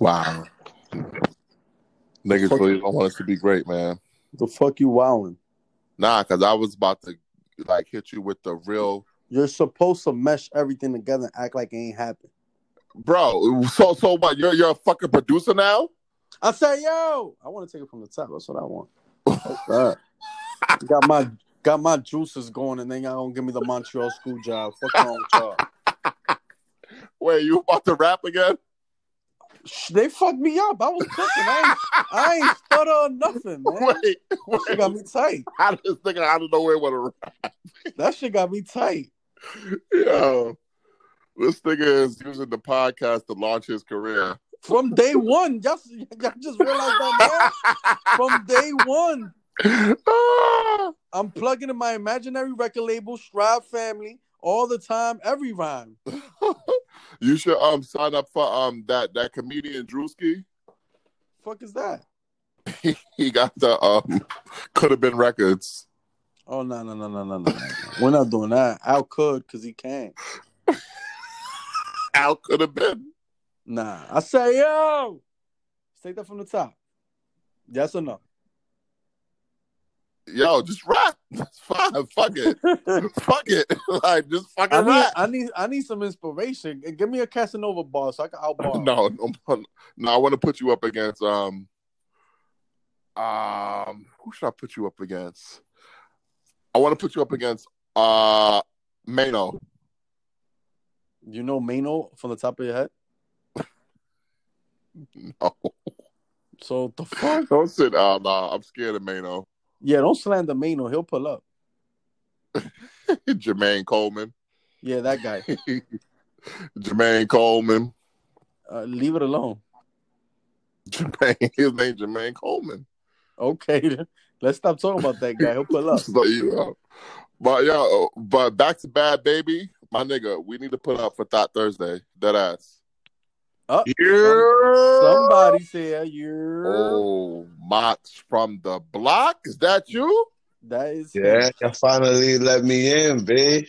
Wow. Niggas really don't want us to be great, man. The fuck you wowing? Nah, because I was about to like hit you with the real You're supposed to mesh everything together and act like it ain't happened. bro. So so what? You're you're a fucking producer now? I say, yo, I want to take it from the top. That's what I want. Got my got my juices going, and then y'all gonna give me the Montreal school job. Fuck wrong with y'all. Wait, you about to rap again? They fucked me up. I was cooking. I ain't, I ain't stutter or nothing, man. Wait, That shit got wait. me tight. I just thinking out of nowhere what a rap. That shit got me tight. Yo, this nigga is using the podcast to launch his career. From day one. Y'all, y'all just realized that now? From day one. Ah, I'm plugging in my imaginary record label, Strive Family, all the time, every rhyme. you should um sign up for um that that comedian Drewski. Fuck is that? He got the um could have been records. Oh no no no no no no! no. We're not doing that. Al could because he can't. Al could have been. Nah, I say yo. Take that from the top. Yes or no? Yo, just rap. That's fine. Fuck it. Fuck it. Like just fucking I need, rap. I need, I need some inspiration. Give me a Casanova bar so I can outbar. no, no, no, I want to put you up against um um who should I put you up against? I want to put you up against uh Mano. You know Mano from the top of your head. No. So the fuck? Don't sit nah, I'm scared of Mano. Yeah, don't slander Mano. He'll pull up. Jermaine Coleman. Yeah, that guy. Jermaine Coleman. Uh, leave it alone. Jermaine his name Jermaine Coleman. Okay, let's stop talking about that guy. He'll pull up. So, you know. But yeah, but back to bad baby, my nigga. We need to put up for Thought Thursday. Dead ass. Oh, Yeah. somebody here. You're Oh, Mox from the block. Is that you? that is Yeah, you finally let me in, babe.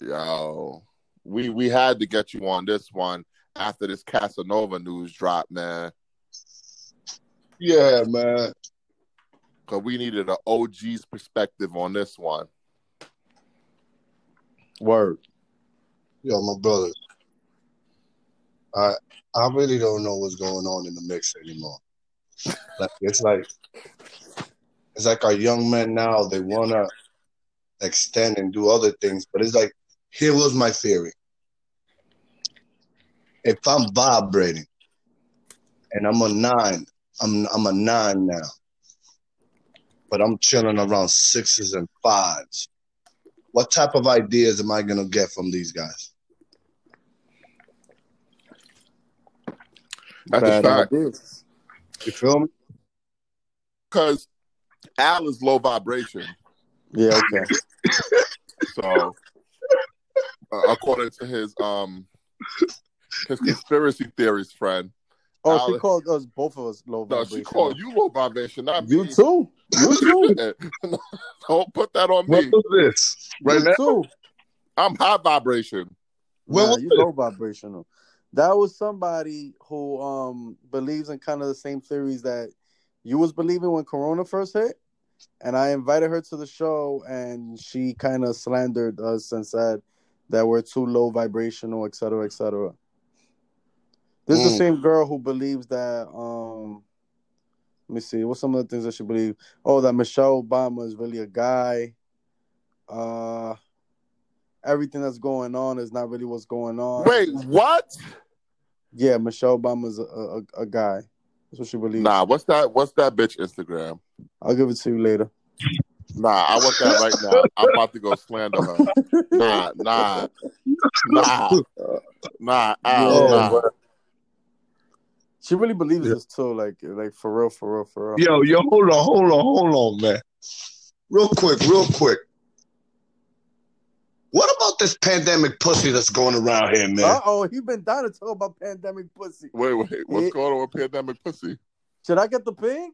Yo, we we had to get you on this one after this Casanova news drop, man. Yeah, man. Cause we needed an OG's perspective on this one. word. Yo, my brother. I I really don't know what's going on in the mix anymore. Like it's like it's like our young men now, they wanna extend and do other things, but it's like here was my theory. If I'm vibrating and I'm a nine, I'm I'm a nine now. But I'm chilling around sixes and fives. What type of ideas am I gonna get from these guys? That's a Bad fact. ideas. You feel me? Cause Al is low vibration. Yeah, okay. So, uh, according to his um his conspiracy theories friend, Oh, she Alex- called us both of us low no, vibration. she called you low vibration, not You me. too. You too. Don't put that on What me. was this? Right you now? too. I'm high vibration. When Nah, was you this? low vibrational. That was somebody who um believes in kind of the same theories that you was believing when Corona first hit. And I invited her to the show, and she kind of slandered us and said that we're too low vibrational, et cetera, et cetera. This is the Mm. same girl who believes that. um Let me see. What's some of the things that she believes? Oh, that Michelle Obama is really a guy. Uh Everything that's going on is not really what's going on. Wait, what? Yeah, Michelle Obama's a, a, a guy. That's what she believes. Nah, what's that? What's that bitch Instagram? I'll give it to you later. Nah, I want that right now. I'm about to go slander her. Nah, nah, nah, nah, Al, Oh, nah. She really believes Yeah. this too, like like for real, for real, for real. Yo, yo, hold on, hold on, hold on, man. Real quick, real quick. What about this pandemic pussy that's going around here, man? Uh oh, he been down to talk about pandemic pussy. Wait, wait, what's Yeah. going on with pandemic pussy? Should I get the ping?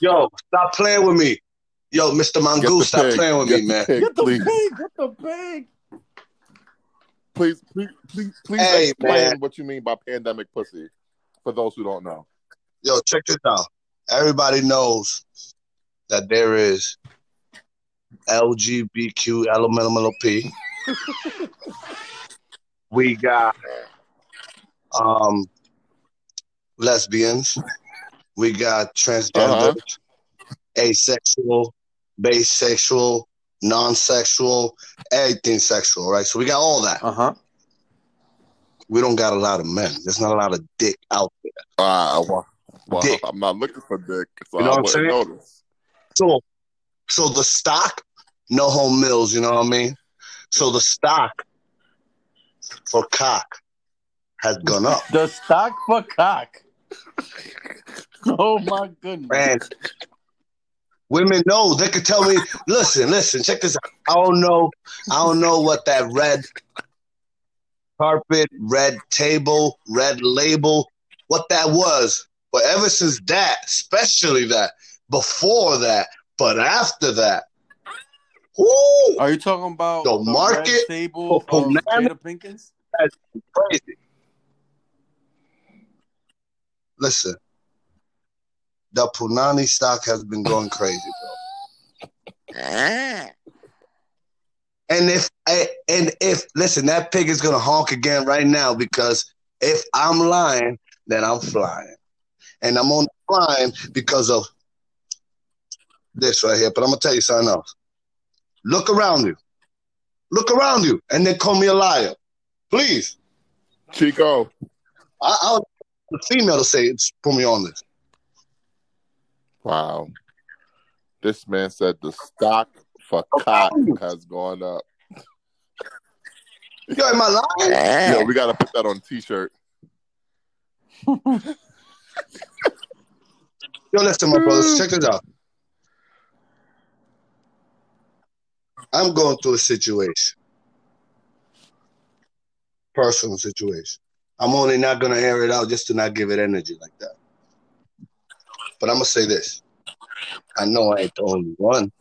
Yo, stop playing with me. Yo, Mr. Get Mongoose, stop pig. playing with Get me, man. pig, Get the please, ping, get the ping. please, please, please, please Hey, explain man. what you mean by pandemic pussy. For those who don't know. Yo, check this out. Everybody knows that there is LGBTQ LMLP. we got um lesbians. We got transgender, Uh-huh. asexual, bisexual, non-sexual, everything sexual, right? So we got all that. Uh huh. We don't got a lot of men. There's not a lot of dick out there. Ah, well, well, Dick. I'm not looking for dick, so You know what I'm saying? notice. So, so the stock, no home mills. You know what I mean? So the stock for cock has gone up, The stock for cock. Oh my goodness. and women know they could tell me. Listen, listen, check this out. I don't know. I don't know what that red carpet, red table, red label, what that was. But ever since that, especially that, before that, but after that, whoo, Are you talking about The red market table for of Jada Pinkins? crazy. Listen, the Punani stock has been going crazy, bro. And if and if listen, that pig is gonna honk again right now because if I'm lying, then I'm flying, and I'm only flying because of this right here. But I'm gonna tell you something else. Look around you. Look around you, and then call me a liar, please. Chico, I, I'll the female to say it's put me on this. wow. This man said the stock for cock has gone up. Yo, am I lying? Yeah, we got to put that on T-shirt. Yo, listen, my brothers, check this out. I'm going through a situation, personal situation. I'm only not gonna air it out just to not give it energy like that. But I'm gonna say this: I know I ain't the only one.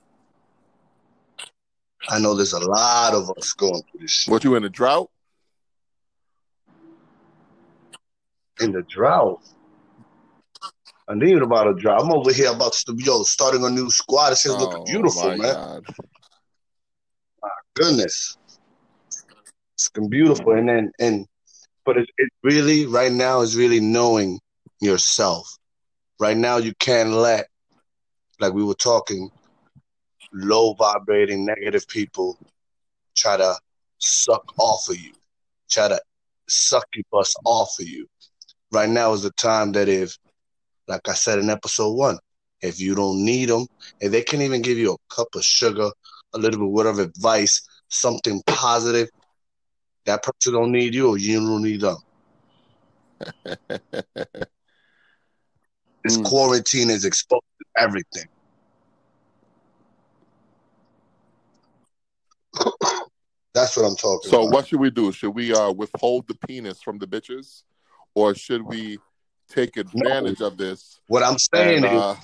I know there's a lot of us going through this shit. What you in a drought? in the drought. I need about a drought. I'm over here about to yo starting a new squad. Is looking Oh, beautiful, my man. God. Goodness, it's beautiful. And then and but it, it really right now is really knowing yourself. Right now, you can't let like we were talking low vibrating negative people try to suck off of you, try to suck you us off of you. Right now is the time that if, like I said in episode one, if you don't need them, if they can't even give you a cup of sugar, a little bit word of advice, something positive, that person don't need you or you don't need them. This Mm. quarantine is exposed to everything. That's what I'm talking So about. what should we do? Should we uh, withhold the penis from the bitches, or should we take advantage of this? What I'm saying And, is, uh,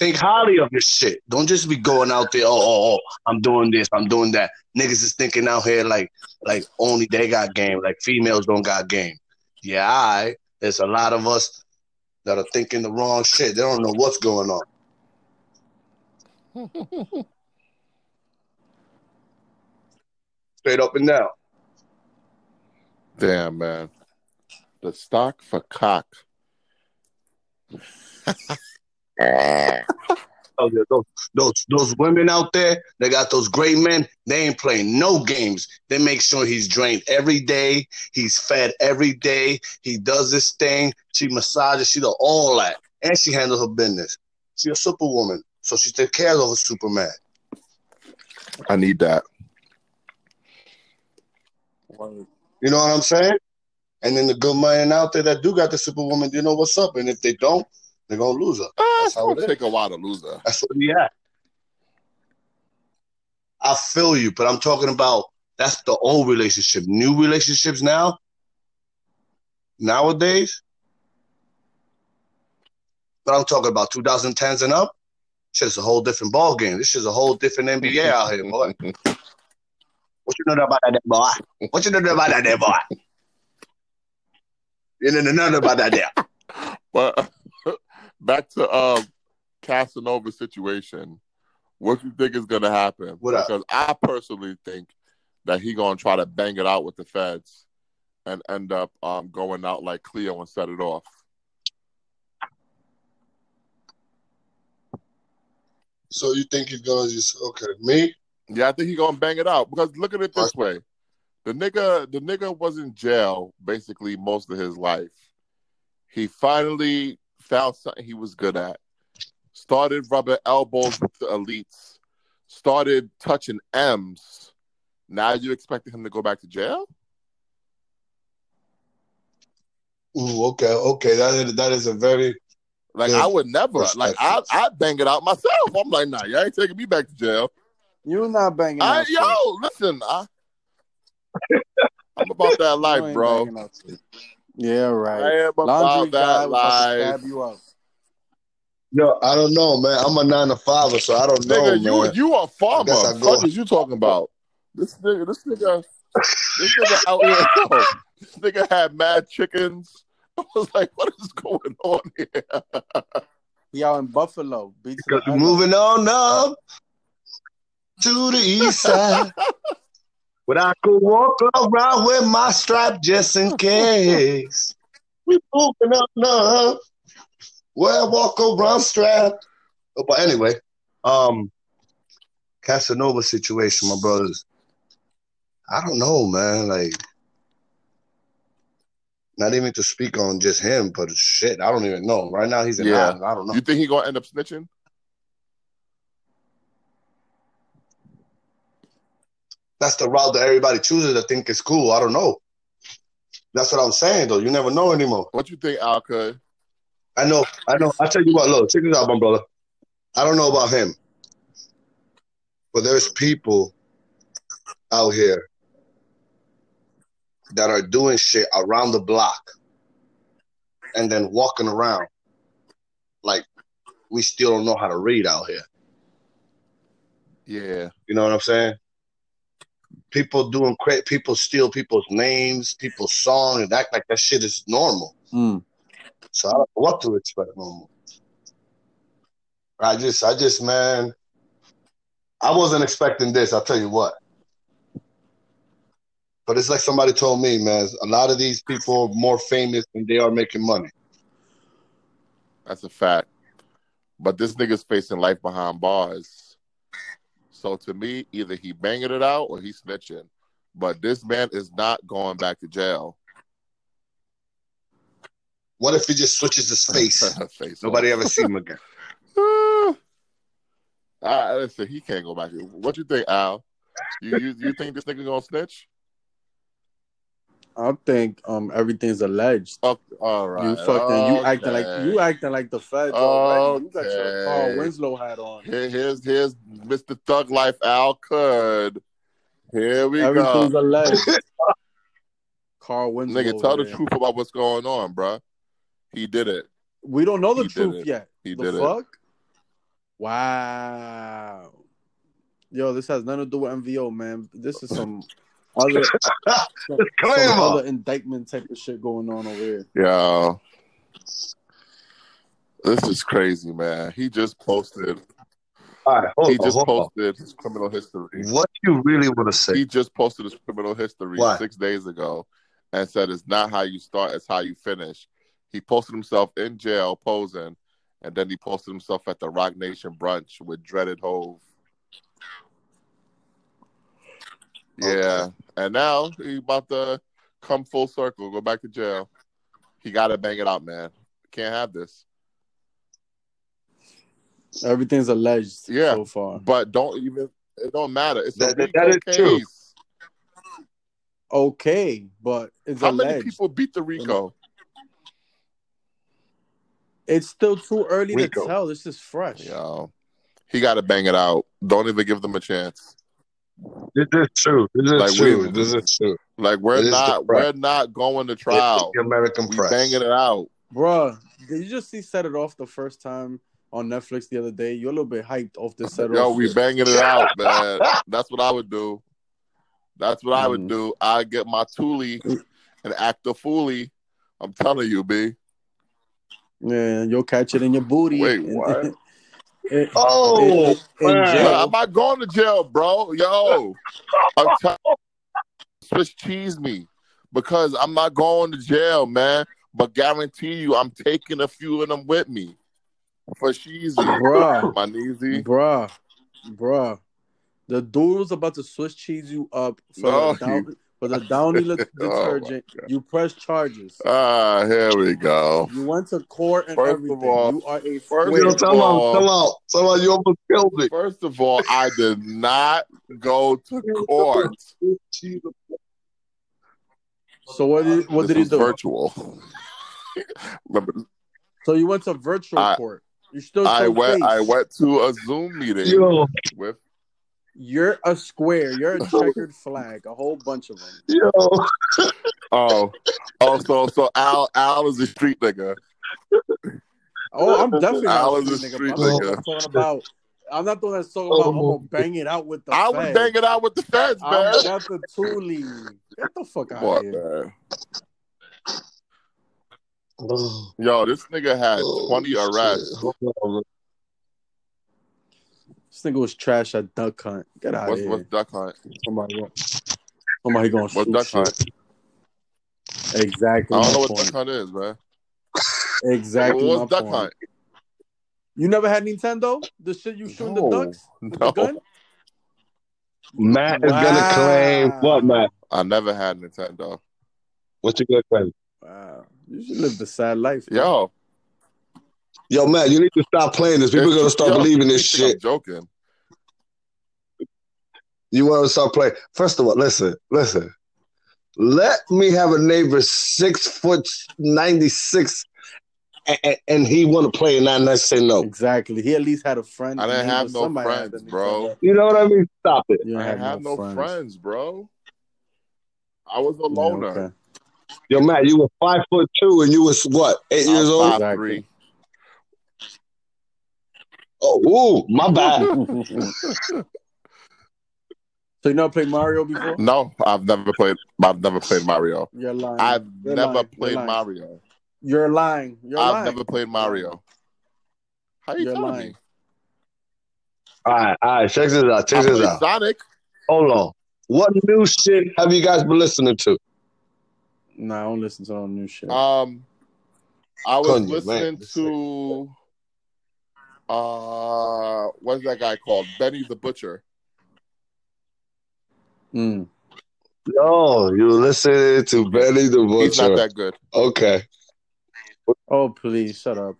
think highly of your shit. Don't just be going out there. Oh, oh, oh, I'm doing this. I'm doing that. Niggas is thinking out here like, like only they got game. Like females don't got game. Yeah, I. There's a lot of us that are thinking the wrong shit. They don't know what's going on. Straight up and down. damn man, the stock for cock. Oh, those, those those women out there, they got those great men. They ain't playing no games. They make sure he's drained every day. He's fed every day. He does this thing. She massages. She does all that, and she handles her business. She a superwoman, so she takes care of a Superman. I need that. You know what I'm saying? And then the good men out there that do got the Superwoman, you know what's up. And if they don't, they're gonna lose her. Ah, That's how it is. take a while to lose her. That's what we at. I feel you, but I'm talking about that's the old relationship. New relationships now, nowadays. But I'm talking about 2010s and up. Shit's a whole different ball game. This is a whole different NBA out here, boy. What you know about that, boy? What you know about that, boy? And then another about that there. But back to um Casanova situation. What do you think is gonna happen? What up? because I personally think that he gonna try to bang it out with the feds and end up um going out like Cleo and set it off. So you think he's gonna just okay? Me? Yeah, I think he gonna bang it out because look at it this way: the nigga, the nigga was in jail basically most of his life. He finally found something he was good at. Started rubbing elbows with the elites. Started touching M's. Now you expecting him to go back to jail? Ooh, okay, okay. That is that is a very Like I would never. Like I, perspective. I bang it out myself. I'm like, nah, y'all ain't taking me back to jail. You're not banging. I, out yo, listen, I, I'm about that life, bro. Banging out shit. Yeah, right. I am Laundry about guy that was about to life. stab you up. yo. I don't know, man. I'm a nine to five, so I don't know, Nigga, you man. you a farmer. guess I go- Fuck is you talking about? This nigga, this nigga, this nigga out here. This nigga had mad chickens. I was like, what is going on here? He out in Buffalo. Beats Because the we're moving on up to the east side. But I could walk around with my strap just in case. We moving on up. Well, I walk around strapped. Oh, But anyway, um, Casanova situation, my brothers. I don't know, man. Like, not even to speak on just him, but shit, I don't even know. Right now, he's in Yeah. yeah. I don't know. You think he gonna end up snitching? That's the route that everybody chooses. I think is cool. I don't know. That's what I'm saying, though. You never know anymore. What you think, Al? Could I know. I know. I tell you what, look, check this out, my brother. I don't know about him, but there's people out here that are doing shit around the block and then walking around like we still don't know how to read out here. yeah, You know what I'm saying? People doing cra people steal people's names, people's song, and act like that shit is normal. Mm. So I don't know what to expect no more. I just, I just, man, I wasn't expecting this. I'll tell you what. But it's like somebody told me, man. A lot of these people are more famous than they are making money. that's a fact. But this nigga's facing life behind bars. So to me, either he banging it out or he snitching. But this man is not going back to jail. What if he just switches his face? Face Nobody ever see him again. Ah. I, listen, he can't go back. What you think, Al? You you, you think this nigga gonna snitch? I think um everything's alleged. Oh, all right. You fucking you acting like you acting like the feds already. You got your Okay. Carl Winslow hat on. Here, here's here's Mr. Thug Life Al could. Here we Everything's go. alleged. Carl Winslow. Nigga, tell the truth about what's going on, bruh. He did it. We don't know the He truth it. yet. He the did it. fuck? Wow. Yo, this has nothing to do with MVO, man. This is some other, some, some other indictment type of shit going on over here. Yeah. This is crazy, man. He just posted. All right, hold He on, just hold on. posted his criminal history. What you really want to say? He just posted his criminal history Why? six days ago and said it's not how you start, it's how you finish. He posted himself in jail posing, and then he posted himself at the Roc Nation brunch with Dreaded Hove. Yeah, and now he about to come full circle, go back to jail. He got to bang it out, man. Can't have this. Everything's alleged Yeah. so far. But don't even. It don't matter. It's That- that- RICO that is true. Okay, but it's How alleged. many people beat the RICO? It's still too early Rico. to tell. This is fresh. Yo, he got to bang it out. Don't even give them a chance. This is true. This is Like, true. we- this is true. Like we're It is not, we're not going to trial. The American We press. banging it out. Bruh, did you just see Set It Off the first time on Netflix the other day? You're a little bit hyped off this Set Yo, we shit. banging it out, man. That's what I would do. That's what I would Mhm. do. I get my Thule and act a foolie I'm telling you, B. Yeah, you'll catch it in your booty. Wait, what? In- in- Oh, in. Nah, I'm not going to jail, bro. Yo, I'm cheese me because I'm not going to jail, man. But guarantee you, I'm taking a few of them with me for cheesy, Bruh. my kneesy. Bruh, bruh. The dude was about to Swiss cheese you up for, No, the, down, for the Downy le- Oh, detergent. you press charges. Ah, here we go. You went to court and First of all- you are a first square. Yo, of tell him, all- tell him, tell him you almost killed me. First of all, I did not go to court. So what did what this did he was do? virtual. Remember, So you went to virtual I- court. You still I went. face. I went to a Zoom meeting Yo, with. You're a square. You're a checkered flag. A whole bunch of them. yo. Oh, oh, so so Al Al is a street nigga. Oh, I'm definitely Al not a is a street street nigga. I'm nigga. not talking about. I'm not the one that's talking about. I'm Oh. gonna bang it out with the. I was banging out with the feds, man. I'm got the Thule. Get the fuck out What, of here. man? Yo, this nigga had Oh, 20 arrests. This nigga was trash at duck hunt. Get out What's, of what's here. duck hunt? Somebody, somebody gonna What's duck shit. hunt? Exactly. I don't my know what duck hunt is, man. Exactly. my What's duck point. hunt? You never had Nintendo? The shit you shooting the ducks No. the gun? Matt is gonna claim what, Matt? I never had Nintendo. What you gonna claim? Wow. You should live the sad life. man. Yo, Yo, Matt, you need to stop playing this. People are gonna start yo, believing this think I'm shit. joking. You want to start playing? First of all, listen, listen. Let me have a neighbor six foot ninety six, and, and he want to play, and I say no. Exactly. He at least had a friend. I didn't have no friends, bro. You know what I mean? Stop it. You I didn't have no friends. friends. bro. I was a Yeah, loner. okay. Yo, Matt, you were five foot two, and you was what eight I'm years old? five Exactly. three. Oh, ooh, my bad. so you never played Mario before? No, I've never played. I've never played Mario. You're lying. I've You're never lying. played You're lying. Mario. You're lying. You're I've lying. never played Mario. How you You're telling lying. me? all right, all right. Check this out. I Check this out. Sonic. Hold on. What new shit have you guys been listening to? Nah, I don't listen to no new shit. Um, I was Kanye, listening man, this to uh, what's that guy called? Benny the Butcher. Mm. No, you listening to Benny the Butcher. He's not that good. Okay. Oh please, shut up.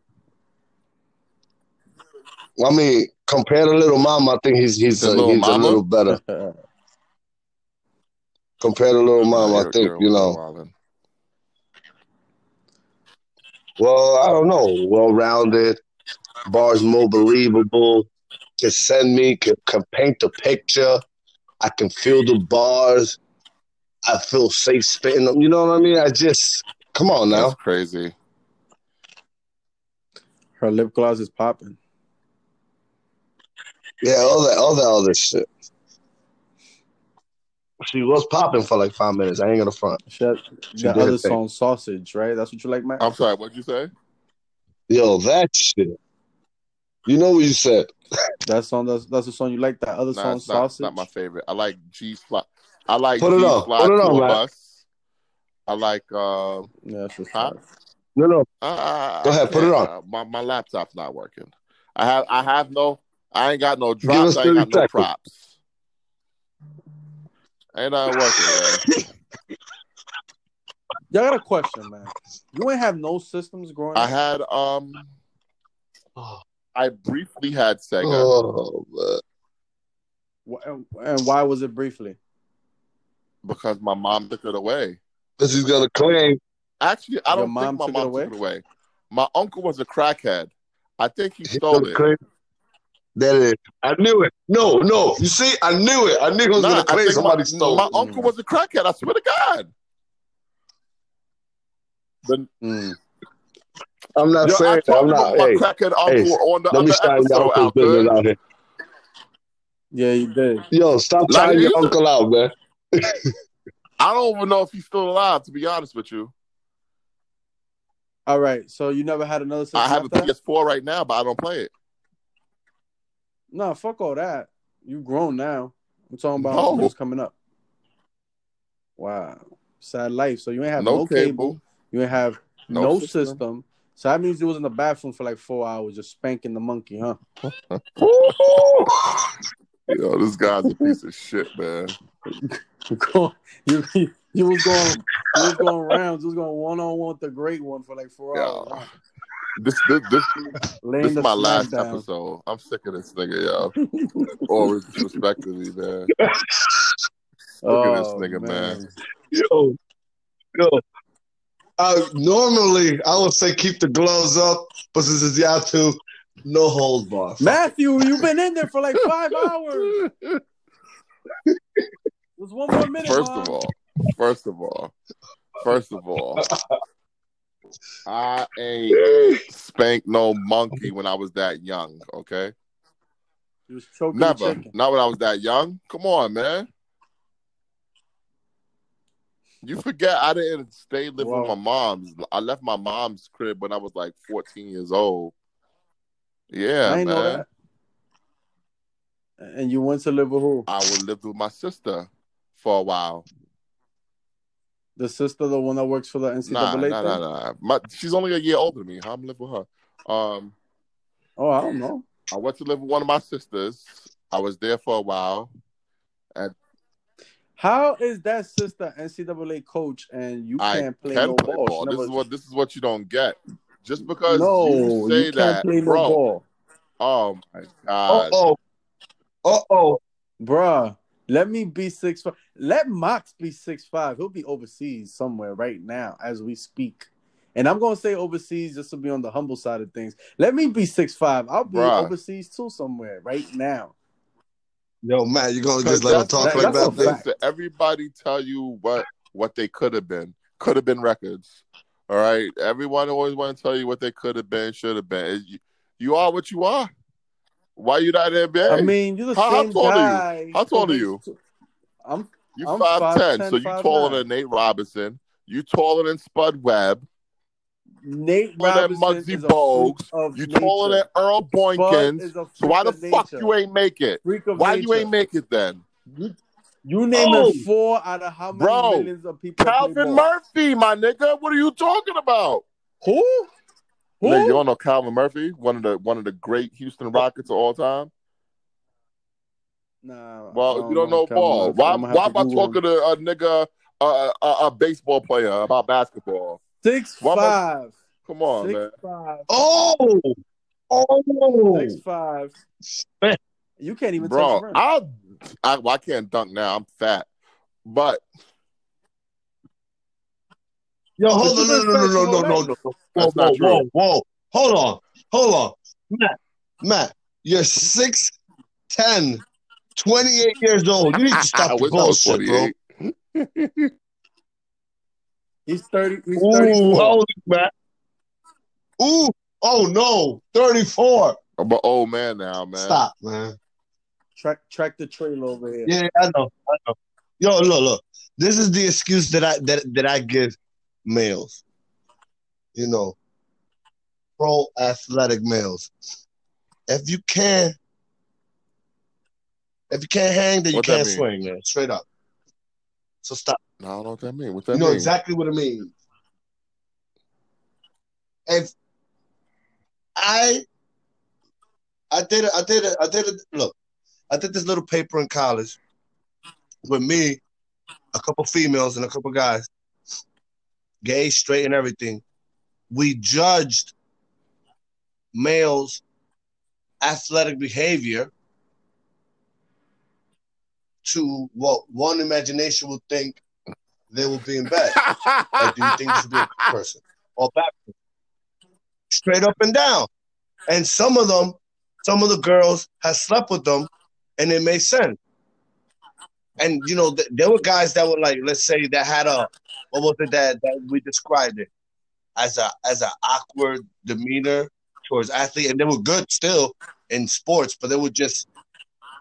I mean, compared to Lil Mama, I think he's he's, a, Lil he's a little better. Compared to Lil Mama, I think, you're know. Well, I don't know. Well rounded, bars more believable. Can send me, can, can paint the picture. I can feel the bars. I feel safe spitting them. You know what I mean? I just come on now. That's crazy. Her lip gloss is popping. Yeah, all that, all that other shit. She was popping for like five minutes. I ain't gonna front. She had She that other her thing. song, Sausage, right? That's what you like, Matt? I'm sorry. What'd you say? Yo, that shit. You know what you said? That song, that's that's the song you like. That other Nah, song, it's not, Sausage. not my favorite. I like G Fly. I like Put it G on. Fly Put it on, man. Bus. I like. Uh, yeah, that's what's Huh? No, no. uh, Go ahead, put it on. Uh, My my laptop's not working. I have I have no. I ain't got no us drops. I ain't 30 got no props. Ain't not working, man. Y'all got a question, man. You ain't have no systems growing I up. had um. I briefly had Sega. Oh. Wh- and- And why was it briefly? because my mom took it away. This is gonna claim. Actually, I Your don't mom think my took it mom away? took it away. My uncle was a crackhead. I think he He's stole gonna it. claim. That is. I knew it. No, no. You see, I knew it. I knew he was Nah, gonna I claim think somebody my, stole my it. uncle was a crackhead. I swear to God. The, Mm. I'm not yo, I saying. told I'm you not. my Hey, crackhead uncle hey, on the let me other your episode, uncle's business Alfred. out here. Yeah, you did. Yo, stop Like, trying your uncle out, man. I don't even know if he's still alive, to be honest with you. All right, so you never had another system I have a after that? PS4 right now, but I don't play it. No, fuck all that. You grown now. I'm talking about No. what's coming up. Wow, sad life. So you ain't have No no, cable. cable. You ain't have No no, system. system. So that means you was in the bathroom for like four hours just spanking the monkey, huh? Yo, this guy's a piece of shit, man. You go- you, you, you was going you was going rounds. You was going one on one with the great one for like four Yeah. hours. huh? This this this, Laying this is my last down. episode. I'm sick of this nigga, yo. Always disrespecting me, man. Look at this Oh, nigga, man. Yo, yo. Uh, normally, I would say keep the gloves up, but since it's y'all two, no hold bar. Matthew, you've been in there for like five hours. There's one more minute. First Mom. of all, first of all, first of all, I ain't spanked no monkey when I was that young. Okay, he was choking never. chicken. Not when I was that young. Come on, man. You forget I didn't stay live Wow. with my mom's. I left my mom's crib when I was like 14 years old. Yeah, I man. And you went to live with who? I would live with my sister for a while. The sister, the one that works for the NCAA Nah, thing? nah, nah, nah. My, she's only a year older than me. How I'm live with her? Um, Oh, I don't know. I went to live with one of my sisters. I was there for a while. How is that sister NCAA coach and you I can't play can no play ball? ball. This never- is what this is what you don't get. Just because no, you say can't that, play no ball, Oh my Uh god. oh. Uh oh. bruh. Let me be six five. Let Mox be six five. He'll be overseas somewhere right now as we speak. And I'm gonna say overseas just to be on the humble side of things. Let me be six five. I'll be Bruh. overseas too somewhere right now. Yo, Matt, you gonna just let him talk that- like that's a that? man? everybody tell you what what they could have been. Could have been records. All right. Everyone always want to tell you what they could have been, should have been. You, you are what you are. Why you not in the NBA? I mean, you're the How- how same tall are you? guy. How tall who are you? I'm You I'm five ten, 5'10", so you 5'9". taller than Nate Robinson. You taller than Spud Webb. Nate Taller than Muggsy Bogues. You taller than Earl Boykins. So why the fuck nature. you ain't make it? Why nature. you ain't make it then? You, you name Oh. it four out of how many Bro, millions of people Calvin? Murphy, my nigga. What are you talking about? Who? Who? Nigga, you don't know Calvin Murphy, one of the one of the great Houston Rockets of all time. Nah. Well, you don't know Calvin ball. Murphy. Why? Why am I talking to a nigga, a, a baseball player about basketball? Him. Six Why am I- five. Come on, Six man. Oh. five. Oh. Six oh! five. Man. You can't even Bro. I, I well, I can't dunk now. I'm fat, but Yo, hold on, you no, been no, no, fat no, your no, whole no, life. no. Whoa, That's whoa, not true. whoa, whoa. Hold on, hold on. Matt, Matt, you're 6'10, 28 years old. You need to stop I the wish I was bullshit, bro. 48. He's thirty. He's Ooh, thirty-four. how old? Ooh, oh no, 34. I'm an old man now, man. Stop, man. Track track the trail over here. Yeah, I know, I know. Yo, look, look. This is the excuse that I that that I give males. You know, pro athletic males. If you can, if you can't hang, then you What can't swing, man. Straight up. So stop. I don't know what that means. What that You know mean? exactly what it means. If I, I did it, I did it, I did it. Look, I did this little paper in college with me, a couple females, and a couple guys, gay, straight, and everything. We judged males' athletic behavior to what one imagination would think they will be in bed. Like, do you think you should be a person or person? Straight up and down. And some of them, some of the girls have slept with them, and it made sense. And you know, th- there were guys that were like, let's say, that had a what was it that that we described it as a as an awkward demeanor towards athlete, and they were good still in sports, but they were just,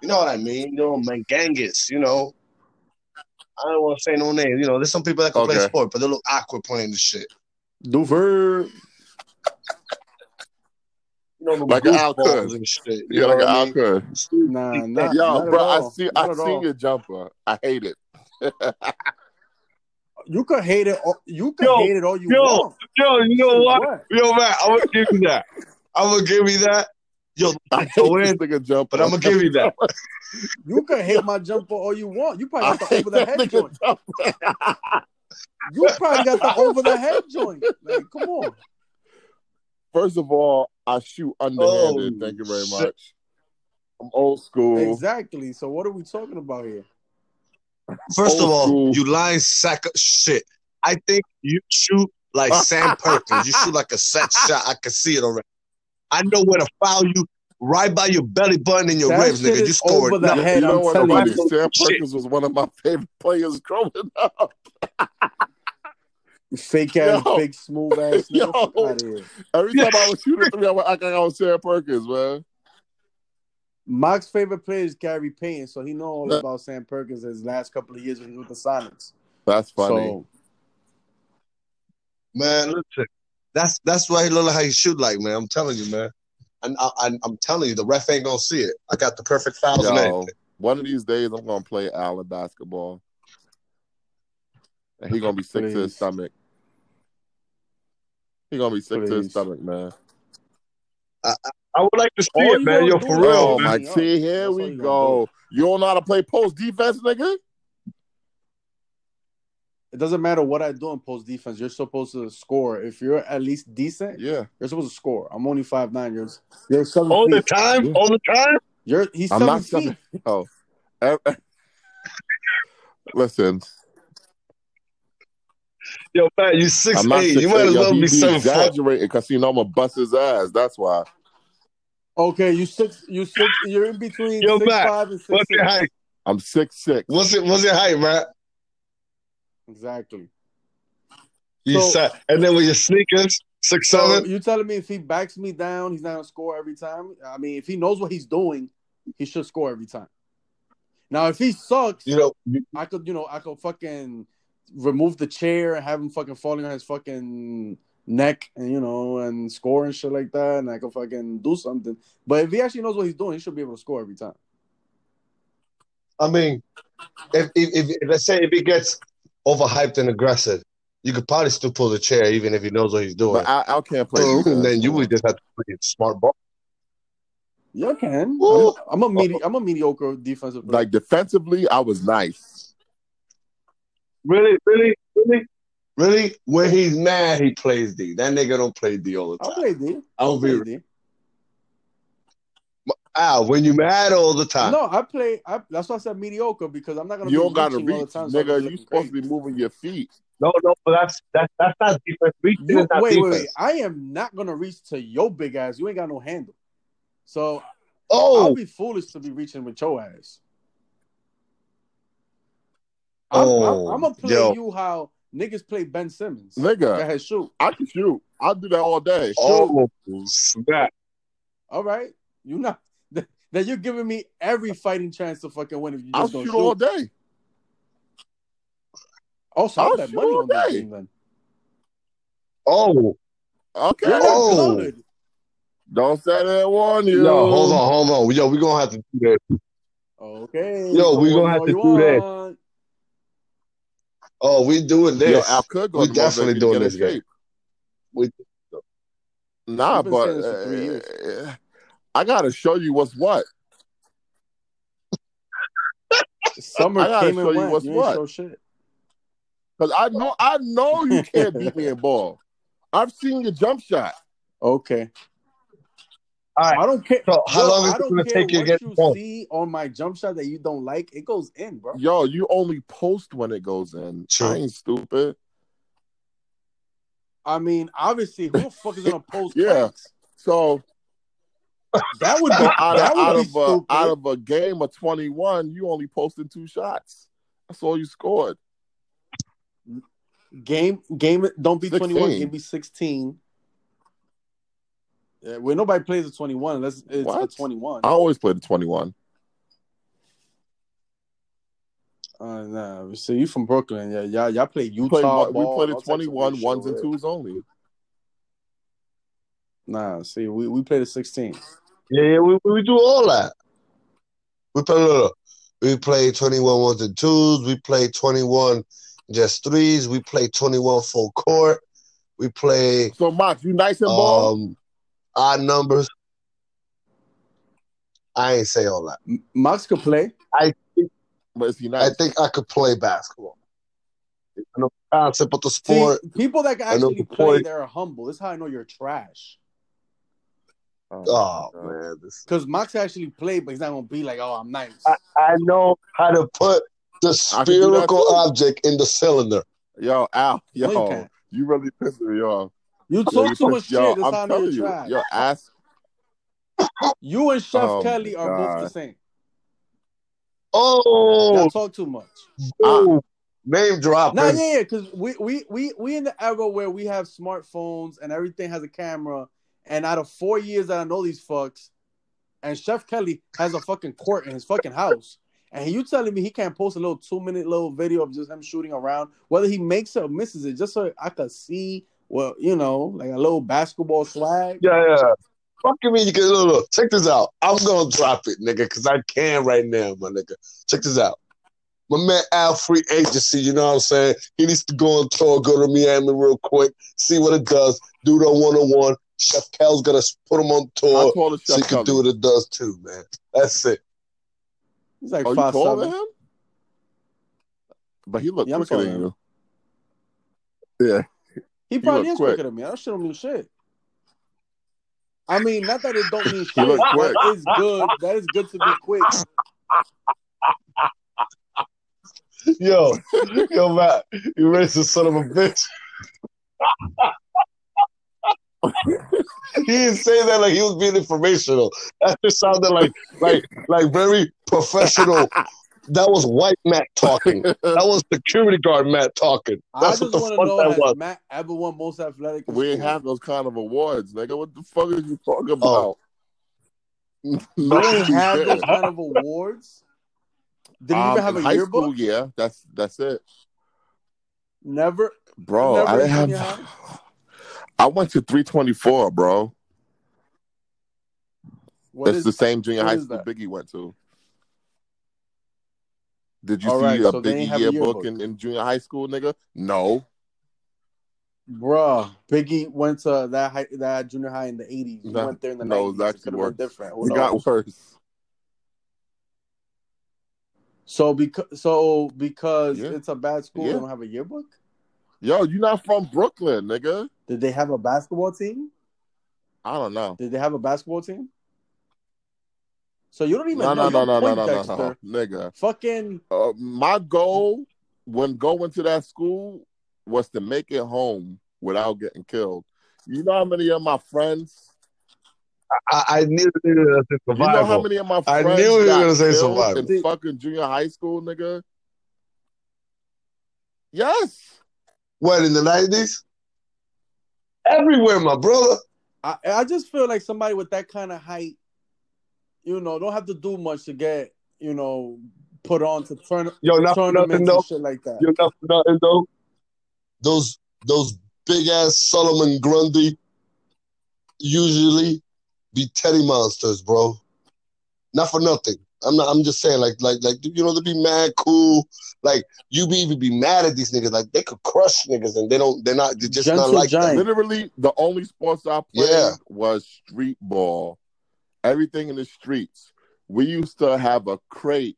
you know what I mean, you know, mangangus, you know. I don't want to say no names. You know, there's some people that can okay. play sport, but they look awkward playing this shit. Duver. You know, like an outcast and shit. Yeah, like an outcast. Nah, nah, yo, bro, I see, not I see all. your jumper. I hate it. you could hate it. All, you can yo, hate it all you yo, want. Yo, you know what? what? Yo, man, I'm gonna give you that. I'm gonna give you that Yo, I go hate this in, nigga jumper. but I'm gonna give you that. You can hate my jumper all you want. You probably got the over the head joint. You probably got the over the head joint. Like, come on. First of all, I shoot underhanded. Oh, Thank you very shit. much. I'm old school. Exactly. So what are we talking about here? First of all, school. you lying sack of shit. I think you shoot like Sam Perkins. You shoot like a set shot. I can see it already. I know where to foul you right by your belly button and your That ribs, nigga. You is scored over the nothing. head. you know I'm what, telling buddy? you. Sam Perkins was one of my favorite players growing up. Fake ass, Yo. big, smooth ass nigga. Yo. Fuck out of here. Every time I was shooting three, I would act like I was Sam Perkins, man. Mark's favorite player is Gary Payton, so he know all about Sam Perkins his last couple of years when he was with the Sonics. That's funny. So Man, listen. That's that's why he look like how he shoot like, man. I'm telling you, man. And I, I, I'm telling you, the ref ain't gonna see it. I got the perfect fouls and Yo, one of these days I'm gonna play Allen basketball. And he gonna be sick to his stomach. He gonna be sick to his stomach, man. I would like to see All it, man. gonna Yo, for real, Oh man. my man. See, here That's we you go. You don't know how to play post defense, nigga? It doesn't matter what I do in post defense. You're supposed to score. If you're at least decent, Yeah. you're supposed to score. I'm only five nine. You're you're seven All the time, Yeah. all the time. You're he's I'm seven not feet. seven. Oh. Eh, eh. Listen, Yo, man, you six I'm eight. six You might as well be seven exaggerating because you know I'm gonna bust his ass. That's why. Okay, you six. You six. You're in between Yo, six Matt, five and six What's six. your height? I'm six six. What's it? What's your height, man? Exactly. You So- said, and then with your sneakers, six So seven. you telling me if he backs me down, he's not gonna score every time? I mean, if he knows what he's doing, he should score every time. Now, if he sucks, You know, I could, you know, I could fucking remove the chair and have him fucking falling on his fucking neck and you know and score and shit like that, and I could fucking do something. But if he actually knows what he's doing, he should be able to score every time. I mean, if, if, if let's say if he gets overhyped and aggressive, you could probably still pull the chair even if he knows what he's doing. But I, I can't play. and defense. then you would just have to play smart ball. Yeah, I can. I'm, Woo. I'm a medi- I'm a mediocre defensive player. like defensively, I was nice. Really, really, really, really. When he's mad, he plays D. That nigga don't play D all the time. I'll play D. I'll I'll be play D. ah. When you mad all the time. No, I play. I, that's why I said mediocre because I'm not gonna. You be don't gotta reaching all reach, the time, so nigga. be You looking supposed to be moving your feet. No, no, but that's that's that's not defense. Reaching You, not wait, wait, defense. wait. I am not gonna reach to your big ass. You ain't got no handle. So Oh, I'll be foolish to be reaching with your ass. I'm, Oh, I'm, I'm gonna play yo. you how niggas play Ben Simmons. Nigga. Go ahead, shoot. I can shoot. I'll do that all day. oh, snap. All right, you not. Then you're giving me every fighting chance to fucking win if you I'll just don't shoot shoot. all day. Also, I'll I'll shoot money all on that day. team then. Oh, Okay. Oh. Don't say that warn you. yo, hold on, hold on. Yo, we gonna have to do that. Okay. Yo, we what gonna have to you do that. Oh, we doing Yo, this. Al could go We to definitely doing this in game. We- Nah, You've but saying three years. uh, I gotta show you what's what. Summer I gotta came show you what's you what. Cause I know I know you can't beat me in ball. I've seen your jump shot. Okay. All right. I don't care. So, how Yo, long is it gonna take you to get you ball? see on my jump shot that you don't like. It goes in, bro. Yo, you only post when it goes in. True. I ain't stupid. I mean, obviously, who the fuck is gonna post? Yeah. cranks? So That would be out that of would out be of a, out of a game of twenty one, you only posted two shots. That's all you scored. game game don't be 21, 16. game be 16. Yeah, well, nobody plays a 21 unless it's a 21. I always played the twenty one. Uh, nah, so you from Brooklyn? Yeah, y'all, y'all play We played, Utah we played all the 21 ones and twos only. Nah, see, we, we played a 16. Yeah, yeah, we, we do all that. We play, look, look, we play 21 ones and twos. We play 21 just threes. We play 21 full court. We play So, Mox, you nice and ball? um odd numbers. I ain't say all that. M- Max could play. I. but is he I think I could play basketball. I know the concept of the See, sport. people that can actually the play, point. they're humble. This is how I know you're trash. Oh God. man, Because Max actually played, but he's not gonna be like, "Oh, I'm nice." I, I know how to put the I can do that spherical object in the cylinder. Yo, Al, No, you yo, you really pissed me off. You Yo, talk too much yo, shit. That's I'm how I know telling you're you, trash. yo, ask. You and Chef Oh, Kelly my are both the same. Oh, Y'all talk too much. Ah. ooh, name drop. Nah, yeah, yeah, because we, we we we in the era where we have smartphones and everything has a camera. And out of four years that I know these fucks, and Chef Kelly has a fucking court in his fucking house. And you telling me he can't post a little two minute little video of just him shooting around, whether he makes it or misses it, just so I could see, well, you know, like a little basketball swag. Yeah, yeah. Fucking me, you can look, look, check this out. I'm gonna drop it, nigga, because I can right now, my nigga. Check this out. My man Al Free Agency, you know what I'm saying? He needs to go on tour, go to Miami real quick, see what it does, do the one on one. Chef Kel's gonna put him on How tour tall is so he Chef can do what it does too, man. That's it. He's like you five taller seven. than him? But he look Yeah, I'm quicker than than you. Yeah. He probably look is quick. quicker than me. That shit don't mean shit. I mean, not that it don't mean shit. look quick. That is good. That is good to be quick. Yo, yo, Matt, you racist son of a bitch. He didn't say that like he was being informational. That just sounded like like like very professional. That was white Matt talking. That was security guard Matt talking. I That's just what the fuck know that was. Matt ever won most athletic? We ain't school? have those kind of awards, nigga. What the fuck are you talking Oh. about? You No, ain't we have those kind of awards. Did you Um, even have in a high yearbook? school, yeah. That's that's it. Never. Bro, Never I didn't have junior I went to 324, bro. What It's is the same junior high school that? Biggie went to. Did you All see right, a so Biggie yearbook yearbook. in, in junior high school, nigga? No. Bruh, Biggie went to that high, that junior high in the eighties. You No, went there in the no, it's nineties. It actually could have been different. It got worse. So because so because Yeah. it's a bad school, Yeah. they don't have a yearbook. Yo, you're not from Brooklyn, nigga. Did they have a basketball team? I don't know. Did they have a basketball team? So you don't even No, know. no, no, no, no, no, no, no, nigga. Fucking Uh, my goal when going to that school was to make it home without getting killed. You know how many of my friends? I, I knew you were gonna say You know how many of my I friends knew you were got gonna say killed survival. in fucking junior high school, nigga? Yes. What in the nineties? Everywhere, my brother. I, I just feel like somebody with that kind of height, you know, don't have to do much to get, you know, put on to turn Yo, not for nothing though. and shit like that. Yo, not for nothing though. Those those big ass Solomon Grundy usually be Teddy monsters, bro. Not for nothing. I'm not. I'm just saying, like, like, like, you know, to be mad cool. Like, you be even be mad at these niggas. Like, they could crush niggas, and they don't. They're not. They're just Gentle not like that. Literally, the only sports I played Yeah. was street ball. Everything in the streets. We used to have a crate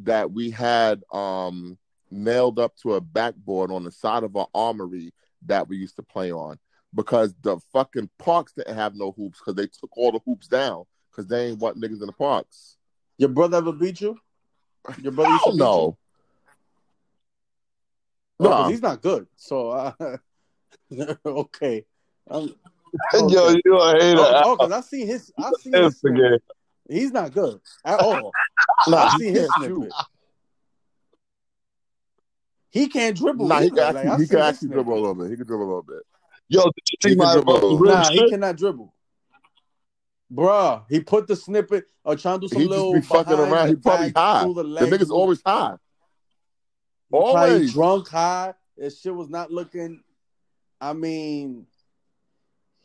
that we had um nailed up to a backboard on the side of our armory that we used to play on because the fucking parks didn't have no hoops because they took all the hoops down because they ain't want niggas in the parks. Your brother ever beat you? Your brother used to Hell beat no. you? No, Nah. he's not good. So uh, okay. Um, Yo, okay. you a hater. Oh, because I see his. I see his. snippet. Instigate. He's not good at all. Nah, I he see his can't shoot. snippet. He can't dribble. Nah, he either. can Like, actually, I he can actually dribble a little bit. He can dribble a little bit. Yo, did you He see can my dribble. Nah, he cannot dribble. Bruh, he put the snippet or trying to do some He just little be fucking around. He probably high. the The nigga's always high. He always. drunk high. His shit was not looking. I mean,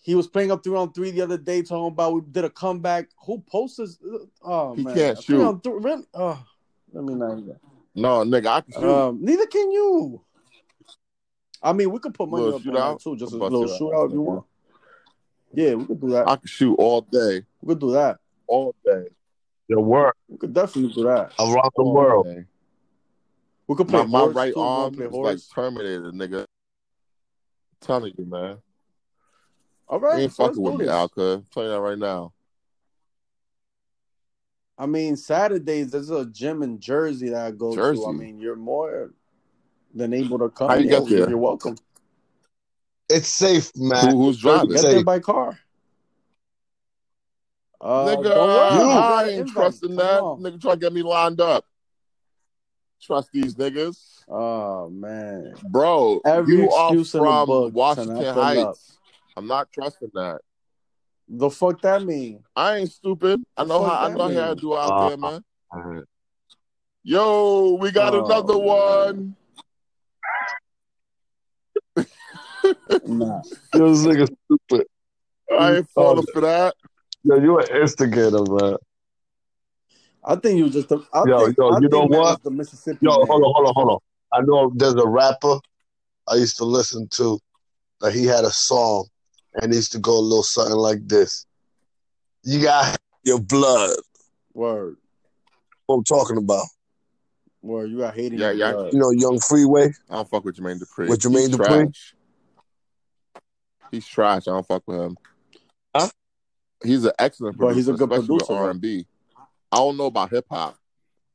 He was playing up three on three the other day, talking about we did a comeback. Who posted? Oh He man, can't Three shoot. on three- really? Oh, let me not. even- No, nigga, I can shoot. Um, neither can you. I mean, we could put money Little up on that shootout? too, just a little it out. shootout if you want. Yeah, we could do that. I can shoot all day, We could do that. all day, Your work We could definitely do that. around the all world. day. We could play My, my right too. Arm play is like horse. Terminator, nigga. telling you, man. All right, You ain't so let's fucking do with me, this. Alka. I'm telling you that right now. I mean, Saturdays there's a gym in Jersey that I go Jersey? to. I mean, you're more than able to come. How you get there? You're welcome. It's safe, man. Who, who's driving? Get Say- there by car. Uh, nigga, don't I you got an ain't trusting that. on. Nigga try to get me lined up. Trust these niggas. Oh man, Bro, Every you are excuse in the from book Washington not Heights. up. I'm not trusting that. the fuck that mean? I ain't stupid. I know how I that know how to do out Uh, there, man. Yo, we got Oh, another man. one. Nah, Yo, this nigga stupid. I ain't falling for that. Yo, you an instigator, man. I think you just. The, I Yo, think, yo, I you think know what? The Mississippi. Yo, man. hold on, hold on, hold on. I know there's a rapper I used to listen to that he had a song and it used to go a little something like this. You got your blood. Word, What I'm talking about. word. You got hating. Yeah, yeah. blood. You know, Young Freeway. I don't fuck with Jermaine Dupri. With Jermaine He's Dupri? trash. He's trash. I don't fuck with him. Huh? He's an excellent But producer, he's a good especially producer. R&B. I don't know about hip hop.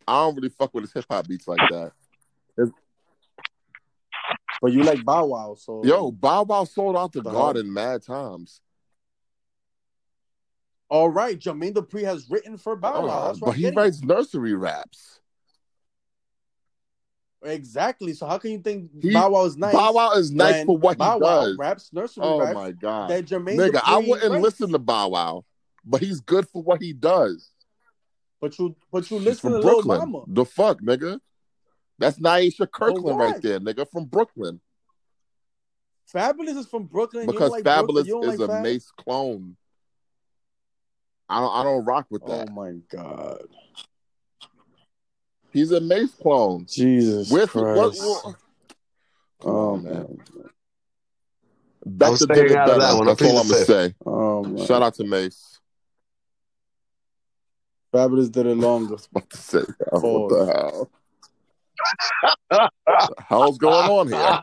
I don't really fuck with his hip hop beats like that. But you like Bow Wow, so Yo, Bow Wow sold out the The Garden mad times. All right, Jermaine Dupri has written for Bow Wow. Uh, That's but he getting writes nursery raps. Exactly. So how can you think He- Bow Wow is nice? Bow Wow is nice for what Bow he Wow does. raps nursery Oh raps my god, that Jermaine nigga, I wouldn't writes. listen to Bow Wow, but he's good for what he does. But you, but you listen from to Lil Brooklyn. Mama. The fuck, nigga. That's Naisha Kirkland right there, nigga, from Brooklyn. Fabolous is from Brooklyn. Because like Fabolous Brooklyn, is don't a like Fab? Mase clone. I don't, I don't rock with oh that. Oh my god, He's a Mase clone. Jesus With Christ! what, what- Come oh man. man, Becca staying did it better. that one. That's all I'm gonna say. oh man. Shout out to Mase. Fabolous did it longer. About to say, what the hell? what the hell's going on here?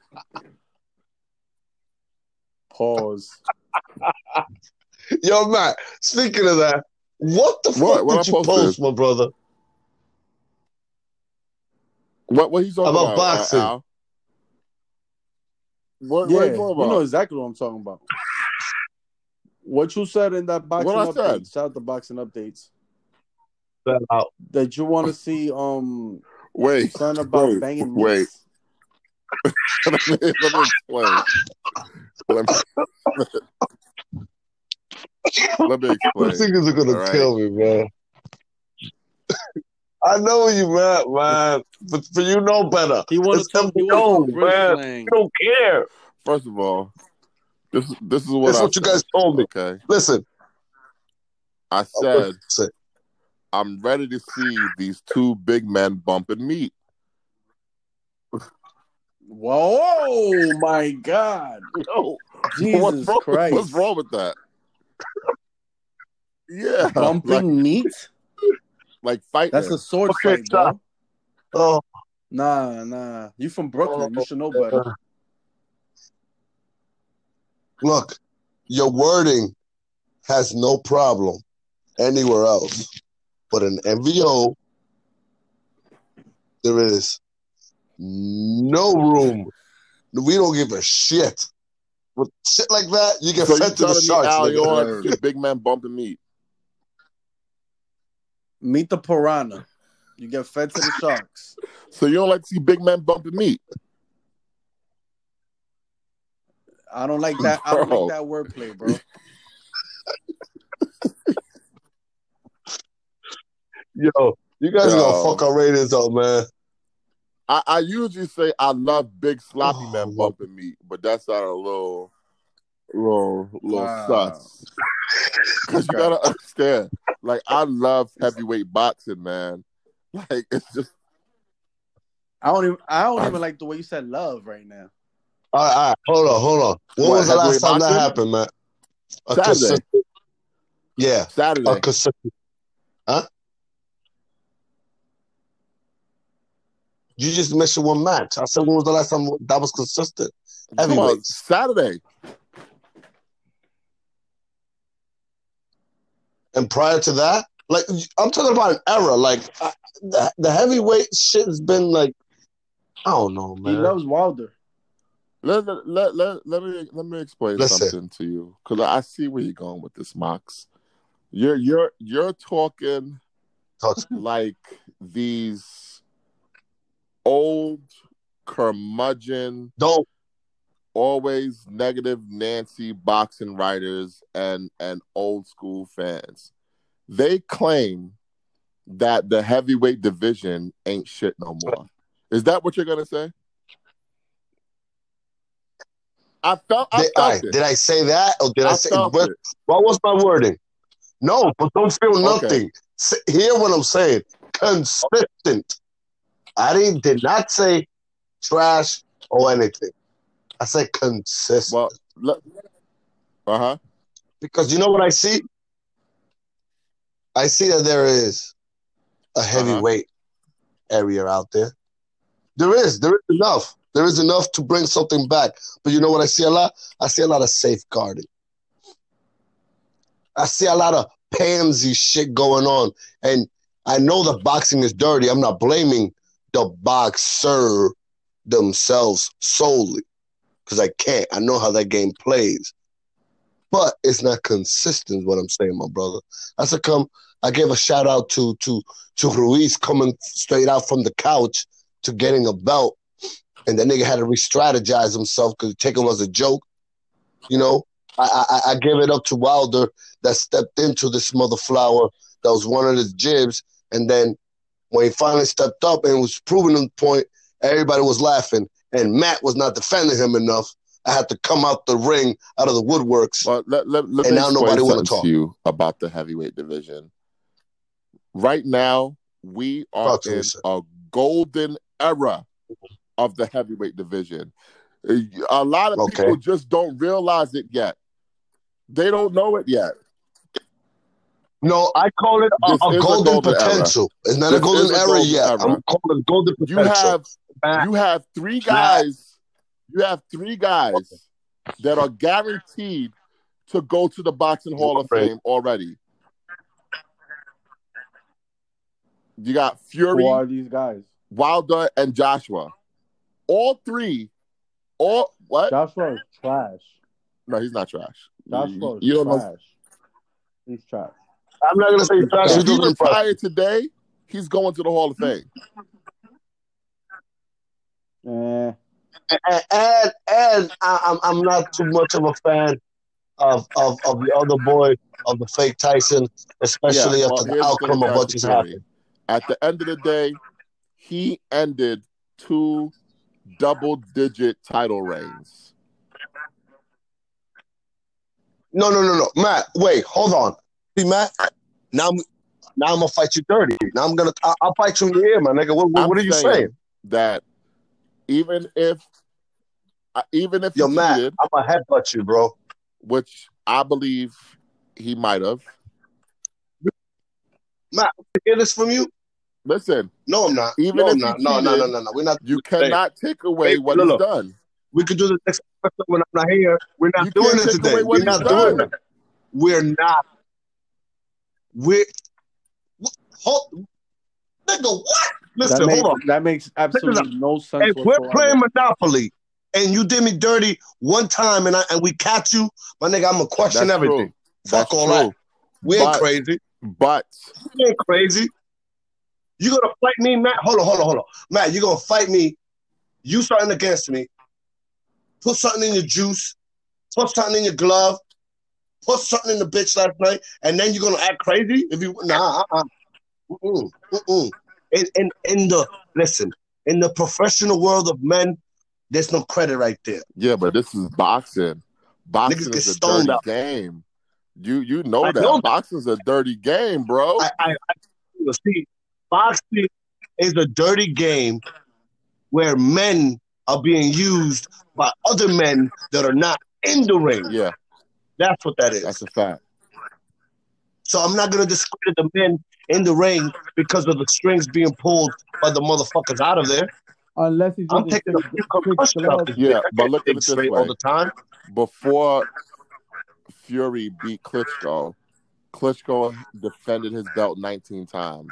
Pause. Yo, Matt. speaking of that, what the What? fuck What did I you posted? post, my brother? What what he's talking About about? boxing. Uh, Al? What, yeah, what you you talking about? know exactly what I'm talking about. What you said in that boxing What I update. said? Shout out the boxing updates. That out. That you want to see um wait, something about wait, banging wait. let, me, let me explain. Let me, let me Those explain. niggas are gonna All right. kill me, man. I know you meant, man, but, but you know better. He wanted It's to he MVO, wanted to man. slang. You don't care. First of all, this this is what That's I what you guys told me. Okay, Listen, I said I'm ready to see these two big men bumping meat. Whoa, my God. Yo, Jesus what's wrong, Christ. What's wrong with that? Yeah, Bumping like, meat? Like fight. That's a sword Okay, fight, bro. oh, Nah, nah. You from Brooklyn. You oh. should know better. look, your wording has no problem anywhere else, but in MVO, there is no room. We don't give a shit. With shit like that, you get so you fed to the sharks. Al, you don't like big man bumping meat? Meet the piranha. You get fed to the sharks. So you don't like to see big men bumping meat? I don't like that. I don't Bro. like that wordplay, bro. Yo, you guys are Yo. gonna fuck our ratings up, man. I, I usually say I love big sloppy Oh, men bumping meat, but that's not a little. Little, little Wow. sus. Because you gotta understand, like I love heavyweight boxing, man. Like it's just I don't even. I don't even like the way you said love right now. All right, all right, hold on, hold on. When What, was the last heavyweight time that happened, man? A Saturday. consistent, yeah, Saturday. a consistent. Huh? You just mentioned one match. I said, when was the last time that was consistent? Come on. Saturday. And prior to that, like I'm talking about an era. Like I, the, the heavyweight shit has been like, I don't know, man. He man. loves Wilder. Let, let, let, let, let me let me explain Listen. something to you because I see where you're going with this, Mox. You're you're you're talking Talk like these old curmudgeon, Don't always negative Nancy boxing writers and and old school fans. They claim that the heavyweight division ain't shit no more. Is that what you're gonna say? I felt I did, felt it. did I say that or did I, I say what, what was my wording? No, but don't feel Okay. nothing. S- Hear what I'm saying. Consistent. I didn't did not say trash or anything. I said consistent. Well, uh huh. because you know what I see? I see that there is a heavyweight area out there. There is. There is enough. There is enough to bring something back. But you know what I see a lot? I see a lot of safeguarding. I see a lot of pansy shit going on. And I know the boxing is dirty. I'm not blaming the boxer themselves solely because I can't. I know how that game plays. But it's not consistent, what I'm saying, my brother. I said, come, I gave a shout out to to to Ruiz coming straight out from the couch to getting a belt. And that nigga had to re-strategize himself because taking was a joke. You know, I, I I give it up to Wilder that stepped into this mother flower that was one of his jibs, and then when he finally stepped up and was proving the point, everybody was laughing, and Matt was not defending him enough. I had to come out the ring, out of the woodworks. Well, let, let, let And now nobody wanna talk. to you about the heavyweight division. Right now, we are to in sir. a golden era of the heavyweight division. A lot of Okay. people just don't realize it yet. They don't know it yet. No, I call it a, a golden, golden era. potential. It's not This a golden era yet. era. I'm calling it golden You have. You have three guys. You have three guys that are guaranteed to go to the boxing Hall of Fame already. You got Fury. Who Fury, are these guys? Wilder, and Joshua. All three. All what? Joshua is trash. No, he's not trash. Joshua is you don't know. trash. He's trash. I'm not gonna say trash. He If he retired today, he's going to the Hall of Fame. Eh, And and, and I, I'm I'm not too much of a fan of of, of the other boy of the fake Tyson, especially Yeah, after well, the the outcome of what just happened. At the end of the day, he ended two double-digit title reigns. No, no, no, no, Matt. Wait, hold on. See, Matt. Now, I'm, now I'm gonna fight you dirty. Now I'm gonna. I, I'll fight you in the ear, my nigga. What, what, what are you saying saying? That even if, even if Yo, he Matt, cheated, I'm gonna headbutt you, bro. which I believe he might have. Matt, hear this from you? Listen, No, I'm not. Even no, if I'm not. No, no, no, no, no. We're not. you cannot take away hey, what he's look. done. We could do the next episode when I'm not here. We're not You doing it today. We're not doing it. We're not. We're. Hold, nigga, what? Listen, that, makes, hold on. that makes absolutely no sense If we're playing Monopoly and you did me dirty one time and I and we catch you, my nigga, I'm gonna question That's everything. true. Fuck That's all true. that. We ain't But- crazy. But We ain't crazy. You gonna fight me, Matt? Hold on, hold on, hold on. Matt, you gonna fight me. You starting against me. Put something in your juice. Put something in your glove. Put something in the bitch last night, and then you're gonna act crazy? If you nah, uh-uh. Mm-mm, mm-mm. In, in in the listen, in the professional world of men, there's no credit right there. yeah, but this is boxing. Boxing Niggas is a dirty out. game. You you know I that. know that. A dirty game, bro. I, I, I see. Boxing is a dirty game where men are being used by other men that are not in the ring. yeah, That's what that is. that's a fact. So I'm not gonna discredit the men in the ring because of the strings being pulled by the motherfuckers out of there. Unless he's I'm taking a few concussions out this Yeah, but can't look at it this straight way. all the time. Before Fury beat Klitschko, Klitschko defended his belt 19 times.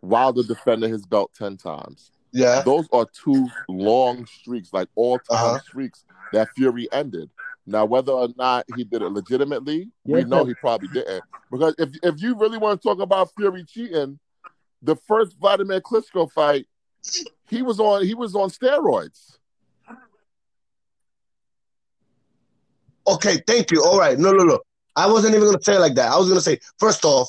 Wilder defended his belt 10 times. Yeah. Those are two long streaks, like all time Uh-huh. streaks that Fury ended. Now, whether or not he did it legitimately, we know sir. he probably didn't. Because if if you really want to talk about Fury cheating, the first Vladimir Klitschko fight, he was on he was on steroids. Okay, thank you. All right. No, no, no. I wasn't even gonna say it like that. I was gonna say, first off,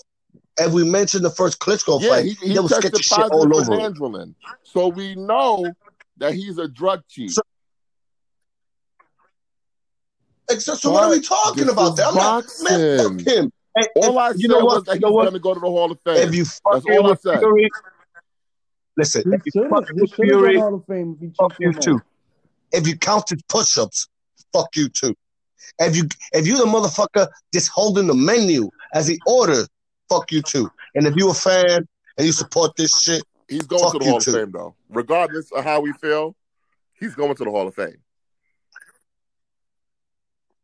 if we mentioned the first Klitschko Yeah, fight, he, he there was tested sketchy shit all over. it. Nandrolone. So we know that he's a drug cheat. So- Except, so what are we talking about? is There? I'm not, man, fuck him. And- All and I you said know was what? that You know he's what? going to go to the Hall of Fame. If you fucking all I said. Fury, listen. He If you should fuck with should have gone Fury, Hall of Fame if he fuck you too. much. If you counted push-ups, fuck you too. If you if you the motherfucker just holding the menu as he ordered, fuck you too. And if you a fan and you support this shit, He's going Fuck to the you Hall too. of Fame, though. Regardless of how we feel, he's going to the Hall of Fame.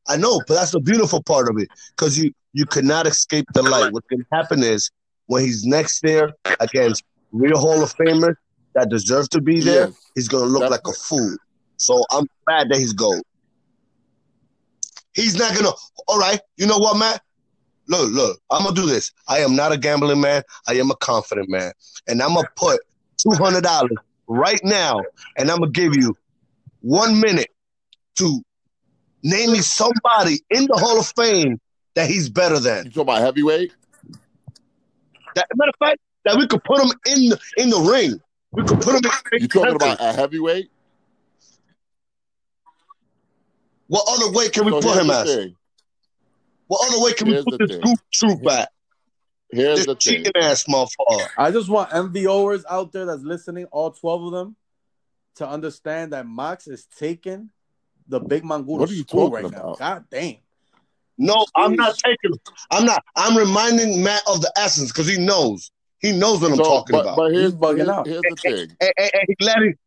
I know, but that's the beautiful part of it because you you cannot escape the light. What can happen is when he's next there against real Hall of Famers that deserve to be there, is. he's gonna look like a fool. So I'm glad that he's gold. He's not gonna. All right, you know what, Matt? Look, look. I'm gonna do this. I am not a gambling man. I am a confident man, and I'm gonna put two hundred dollars right now, and I'm gonna give you one minute to name me somebody in the Hall of Fame that he's better than. You talking about heavyweight? That matter of fact, that we could put him in the in the ring. We could put him in. You talking about a heavyweight? what other way can we So put here's him the as? thing. What other way can we Here's put the this thing. goof troop back? Here's This the thing. ass motherfucker. I just want MVOers out there that's listening, all 12 of them, to understand that Max is taking the Big Mangudo What are you school talking right now. about? God damn. No, I'm not taking. I'm not. I'm reminding Matt of the essence because he knows. He knows what I'm So, talking but, about. but here's, He's bugging out. here's the thing. and, and, and he let it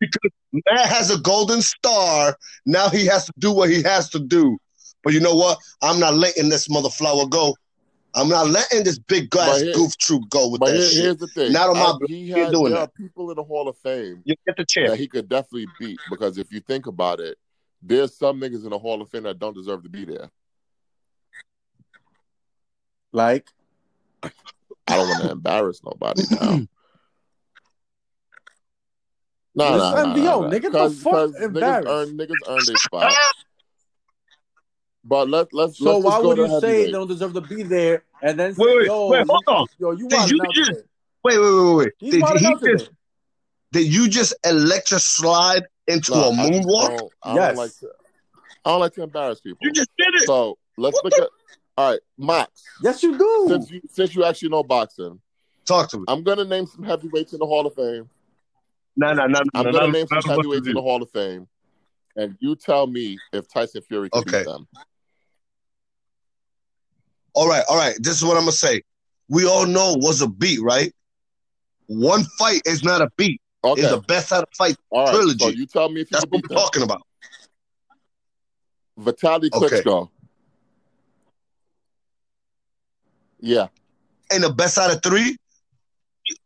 because Matt has a golden star. Now he has to do what he has to do. But you know what? I'm not letting this mother flower go. I'm not letting this big But glass here- goof troop go with But that here, shit. here's the thing. Not on my he Ain't has, doing there that. are people in the Hall of Fame You get the chair. that he could definitely beat because if you think about it, there's some niggas in the Hall of Fame that don't deserve to be there. Like, I don't want to embarrass nobody now. No, This no, no, nigga, the fuck embarrassed? niggas earn niggas earn their spot. But let let's so let's why would you say they don't deserve to be there and then say, Wait, wait, yo, wait, you- hold on. yo, you Did you just- today. Wait, wait, wait, wait. He's Did wilding he just did you just electric slide into No, a I just moonwalk? don't, I Yes. don't like to. I don't like to embarrass people. You just did it. So let's What look at. All right, Max. Yes, you do. Since you since you actually know boxing, Talk to me. I'm gonna name some heavyweights in the Hall of Fame. No, no, no, I'm no, gonna no, name some no, no, heavyweights in the Hall of Fame, and you tell me if Tyson Fury can Okay. beat them. All right, all right. This is what I'm gonna say. We all know was a beat, right? One fight is not a beat. Okay. It's the best out of fight. All right. trilogy. So you tell me if you That's what we're talking about. Vitaly Okay. Klitschko. Yeah. And the best out of three,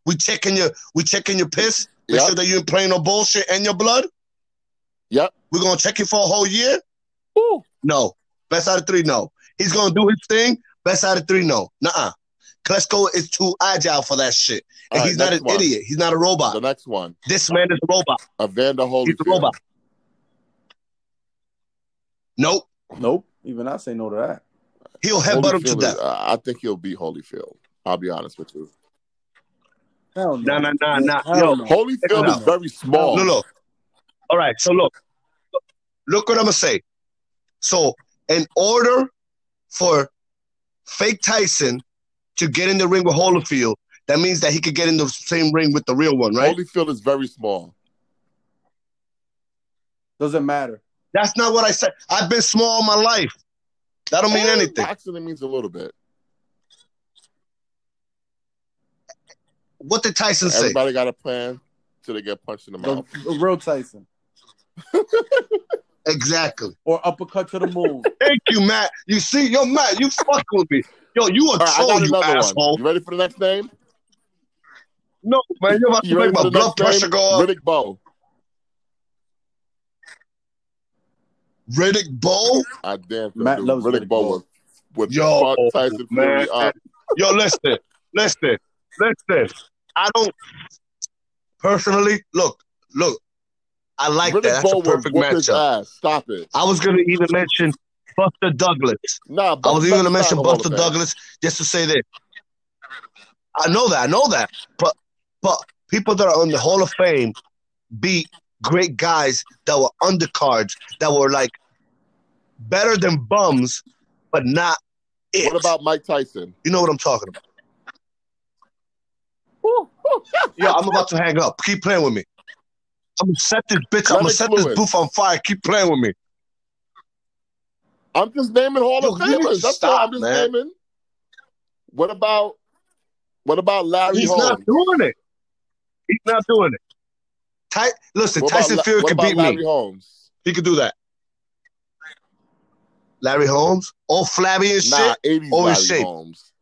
we checking your we checking your piss. Make Yep. sure that you ain't playing no bullshit and your blood. Yep. We're gonna check you for a whole year. Woo. No. Best out of three, no. He's gonna do his thing. Best out of three, no. Nuh-uh. Klitschko is too agile for that shit. And All right, he's not an one. idiot. He's not a robot. The next one, This man is a robot. Evander He's Holyfield. He's a robot. Nope. Nope. Even I say no to that. He'll headbutt him to Holyfield is- death. uh, I think he'll beat Holyfield. I'll be honest with you. Hell Nah, no. nah, nah, nah. Hell Yo, no. Holyfield No. is very small. No, look. All right, so look. Look what I'm gonna say. So, in order for fake Tyson to get in the ring with Holyfield, that means that he could get in the same ring with the real one, right? Holyfield is very small. Doesn't matter. That's not what I said. I've been small all my life. That don't mean Eh, anything. Boxing it means a little bit. What did Tyson say? Everybody got a plan till they get punched in the The, mouth. the real Tyson. Exactly. Or uppercut to the moon. Thank you, Matt. You see, yo, Matt, you fuck with me. Yo, you a All right, I troll, you another asshole. one. You ready for the next name? No, man, you're about to You make ready my for the blood next pressure name? go up. Riddick Bowe. Riddick Bowe? I damn sure Matt do. loves Riddick Riddick Bowe Bowe. would, would Yo, fuck Tyson man. Fury up. Yo, listen, listen, listen. I don't personally look, look. I like Riddick that. That's Bowe a perfect matchup. Stop it. I was gonna even mention Buster Douglas. Nah, I was even gonna mention not in the Hall Buster. Douglas just to say this. I know that, I know that, but but people that are on the Hall of Fame beat great guys that were undercards that were like better than bums, but not it. What about Mike Tyson? you know what I'm talking about? yeah, I'm about to hang up. Keep playing with me. I'm gonna set this bitch. I'm gonna Lennox set this booth on fire. Keep playing with me. I'm just naming Hall Yo, of Famers. That's all stop, I'm just man. naming. What about what about Larry Holmes? He's Holmes? not doing it. He's not doing it. Ty- Listen, What about Tyson La- Fury could beat Larry me. Holmes? He could do that. Larry Holmes, all flabby and shit. Nah, 80s Oh, in shape. Holmes.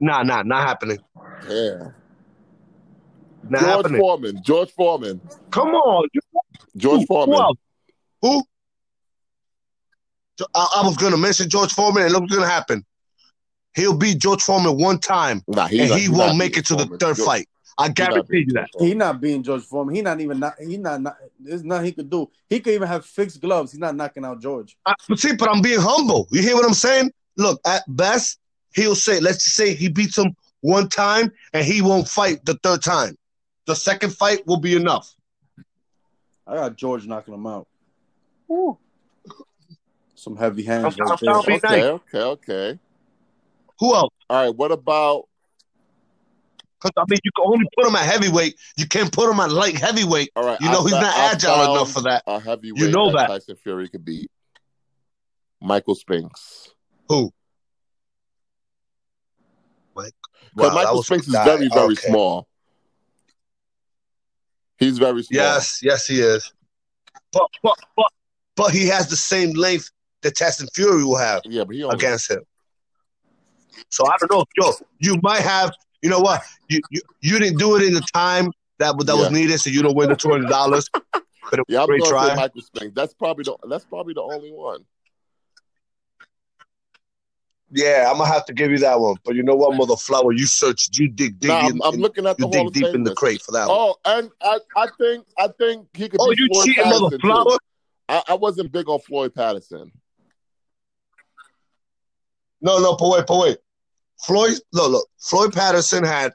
Nah, nah, not happening. Yeah. Not George happening. Foreman. George Foreman. Come on, George Foreman. who? Who? I, I was gonna mention George Foreman, and look what's gonna happen. He'll beat George Foreman one time, Nah, he, and not- he won't make it to the third George- fight. I guarantee beating you that. George Foreman. He not being George Foreman. He's not even not. He not. not there's nothing he could do. He could even have fixed gloves. He's not knocking out George. I, but see, but I'm being humble. You hear what I'm saying? Look, at best, he'll say, let's just say he beats him one time and he won't fight the third time. The second fight will be enough. I got George knocking him out. Some heavy hands I'm- right I'm there. Okay, nice. okay, okay. Who else? All right, what about Because I mean, you can only put him at heavyweight. You can't put him at light heavyweight. all right? You know I he's not I agile found enough for that. A heavyweight You know that. Tyson Fury could beat Michael Spinks. Who? Mike. But Wow, Michael Spinks is very, very Okay. small. He's very small. Yes, yes, he is. But but but but he has the same length that Tyson Fury will have Yeah, but he only, against him. So I don't know. Yo, you might have. You know what? You you, you didn't do it in the time that that was needed, so you don't win the two hundred dollars. But Yeah, I'm great going try. Michael Spinks. That's probably the that's probably the only one. Yeah, I'm gonna have to give you that one. But you know what, mother flower? You searched, you dig deep, Nah, in, I'm, I'm looking at the you dig deep in the crate for that one. Oh, and I, I think I think he could. Oh, you Floyd cheating, mother Patterson, flower? I, I wasn't big on Floyd Patterson. No, no, but wait, but wait. Floyd, look, look. Floyd Patterson had.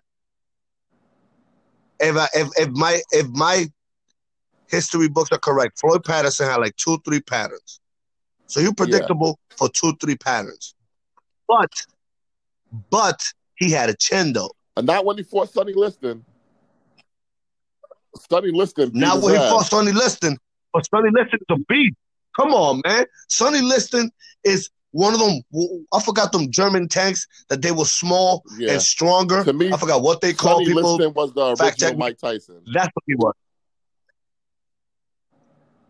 If I, if if my if my history books are correct, Floyd Patterson had like two, three patterns. So you're predictable for two, three patterns. But, but he had a chin though. And not when he fought Sonny Liston. Sonny Liston. Not when he ass. fought Sonny Liston, but Sonny Liston is a beast. Come on, man. Sonny Liston is one of them. I forgot them German tanks that they were small Yeah. and stronger. To me, I forgot what they called people. Liston was the Fact original. Mike Tyson. That's what he was.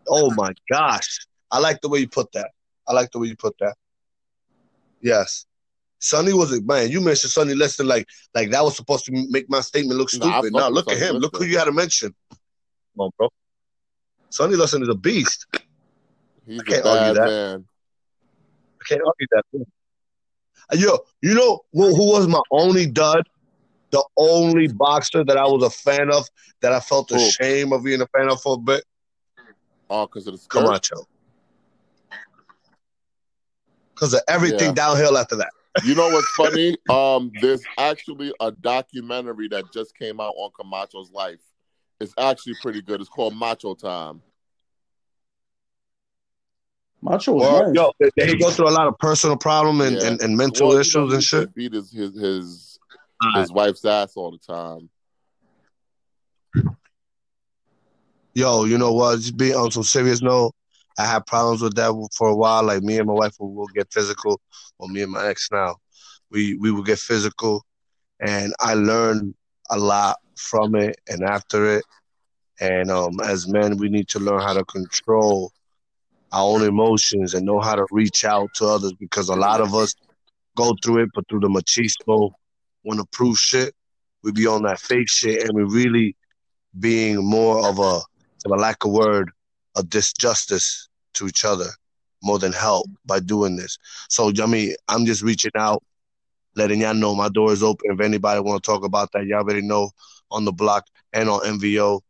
Oh my gosh. I like the way you put that. I like the way you put that. Yes. Sonny was a man. You mentioned Sonny Liston like like that was supposed to make my statement look stupid. fuck now look at him. Look who you had to mention. Come on, bro. Sonny Liston is a beast. He's a can't argue bad that. man. Can't argue that. Yo, you know who, who was my only dud? The only boxer that I was a fan of that I felt Who? ashamed of being a fan of for a bit. Oh, because of the skirt. Camacho. Because of everything Yeah. downhill after that. You know what's funny? Um, there's actually a documentary that just came out on Camacho's life. It's actually pretty good. It's called Macho Time. Macho was Or, nice. yo, did did he go through a lot of personal problem and, Yeah. and, and mental Well, issues he and shit? Beat his his his, Alright. his wife's ass all the time. Yo, you know what? Just be on some serious note. I had problems with that for a while. Like me and my wife will, will get physical, or me and my ex now, we we will get physical, and I learned a lot from it and after it. And um, as men, we need to learn how to control our own emotions and know how to reach out to others because a lot of us go through it, but through the machismo, want to prove shit. We be on that fake shit, and we really being more of a, the lack of word, a disjustice to each other more than help by doing this. So, I mean, I'm just reaching out, letting y'all know my door is open. If anybody want to talk about that, y'all already know on the block and on MVO.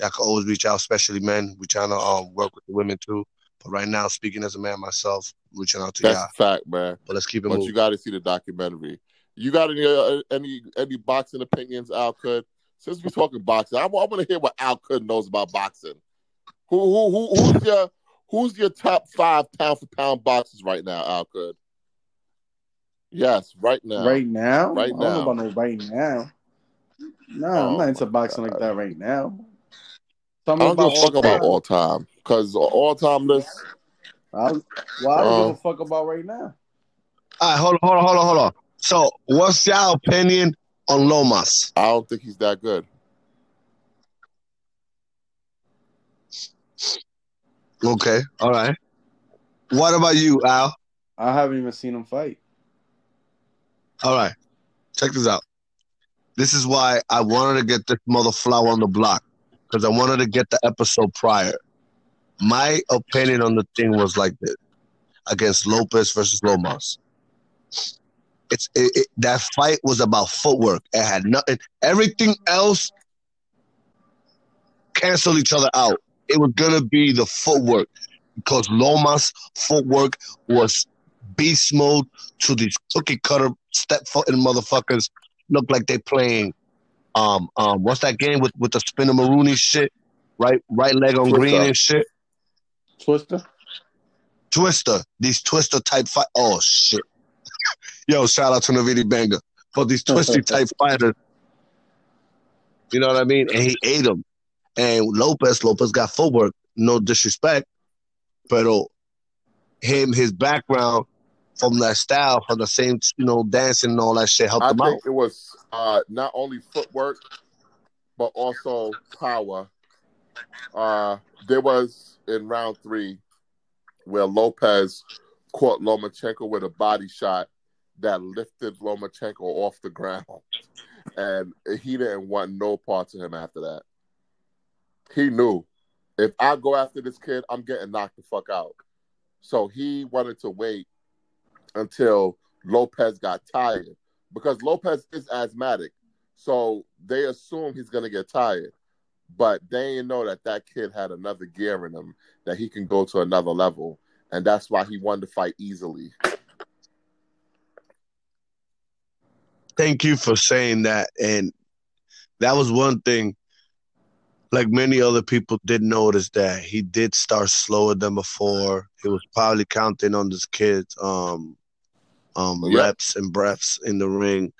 Y'all can always reach out, especially men. We trying to um, work with the women too. But right now, speaking as a man myself, reaching out to That's y'all. a fact, man. But let's keep it But moving. you got to see the documentary. You got any uh, any any boxing opinions, Al? Could since we're talking boxing, I, want to hear what Al Could knows about boxing. Who who who who's your who's your top five pound for pound boxers right now, Al? Could yes, right now. Right now? Right I don't now. know about no right now. No, Oh I'm not into boxing God. like that right now. I Tell me don't give about a fuck all about all time because all time list. I, well, I don't Uh, give a fuck about right now. All right, hold on, hold on, hold on, hold on. So, what's your opinion on Lomas? I don't think he's that good. Okay, all right. What about you, Al? I haven't even seen him fight. All right, check this out. This is why I wanted to get this mother flower on the block because I wanted to get the episode prior. My opinion on the thing was like this against Lopez versus Lomas. It's it, it, that fight was about footwork. It had nothing. Everything else canceled each other out. It was gonna be the footwork because Lomas' footwork was beast mode to these cookie cutter step footing motherfuckers. Look like they playing um um what's that game with with the spinner Marooney shit? Right right leg on green and shit. Twister? Twister. These twister type fight. Oh shit. Yo, shout out to Navidi Banger. But these twisty type fighters. You know what I mean? And he ate them. And Lopez, Lopez got footwork. No disrespect. But him, his background from that style, from the same, you know, dancing and all that shit helped I him out. it was uh, not only footwork, but also power. Uh, there was in round three where Lopez caught Lomachenko with a body shot that lifted Lomachenko off the ground, and he didn't want no parts of him after that. He knew if I go after this kid, I'm getting knocked the fuck out. So he wanted to wait until Lopez got tired because Lopez is asthmatic. So they assume he's going to get tired. But they didn't know that that kid had another gear in him that he can go to another level. And that's why he won the fight easily. Thank you for saying that. And that was one thing, like many other people did notice that he did start slower than before. He was probably counting on this kid's um, um, Yeah. reps and breaths in the ring.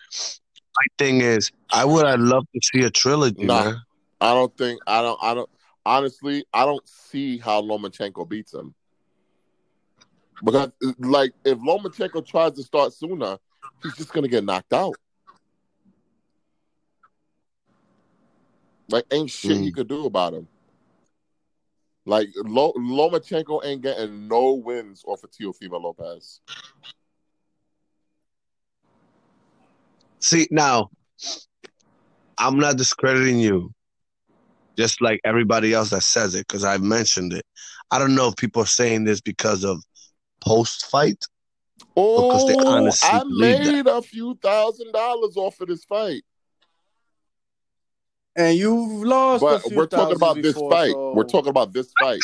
My thing is, I would have loved to see a trilogy, Nah. man. I don't think, I don't, I don't, honestly, I don't see how Lomachenko beats him. Because, like, if Lomachenko tries to start sooner, he's just going to get knocked out. Like, ain't shit he Mm. could do about him. Like, Lo- Lomachenko ain't getting no wins off of Teofimo Lopez. See, now, I'm not discrediting you, just like everybody else that says it, because I mentioned it. I don't know if people are saying this because of post fight. Because they Oh, honestly I believe that. made a few thousand dollars off of this fight. And you've lost a But few we're talking thousands about this fight. so- We're talking about this fight.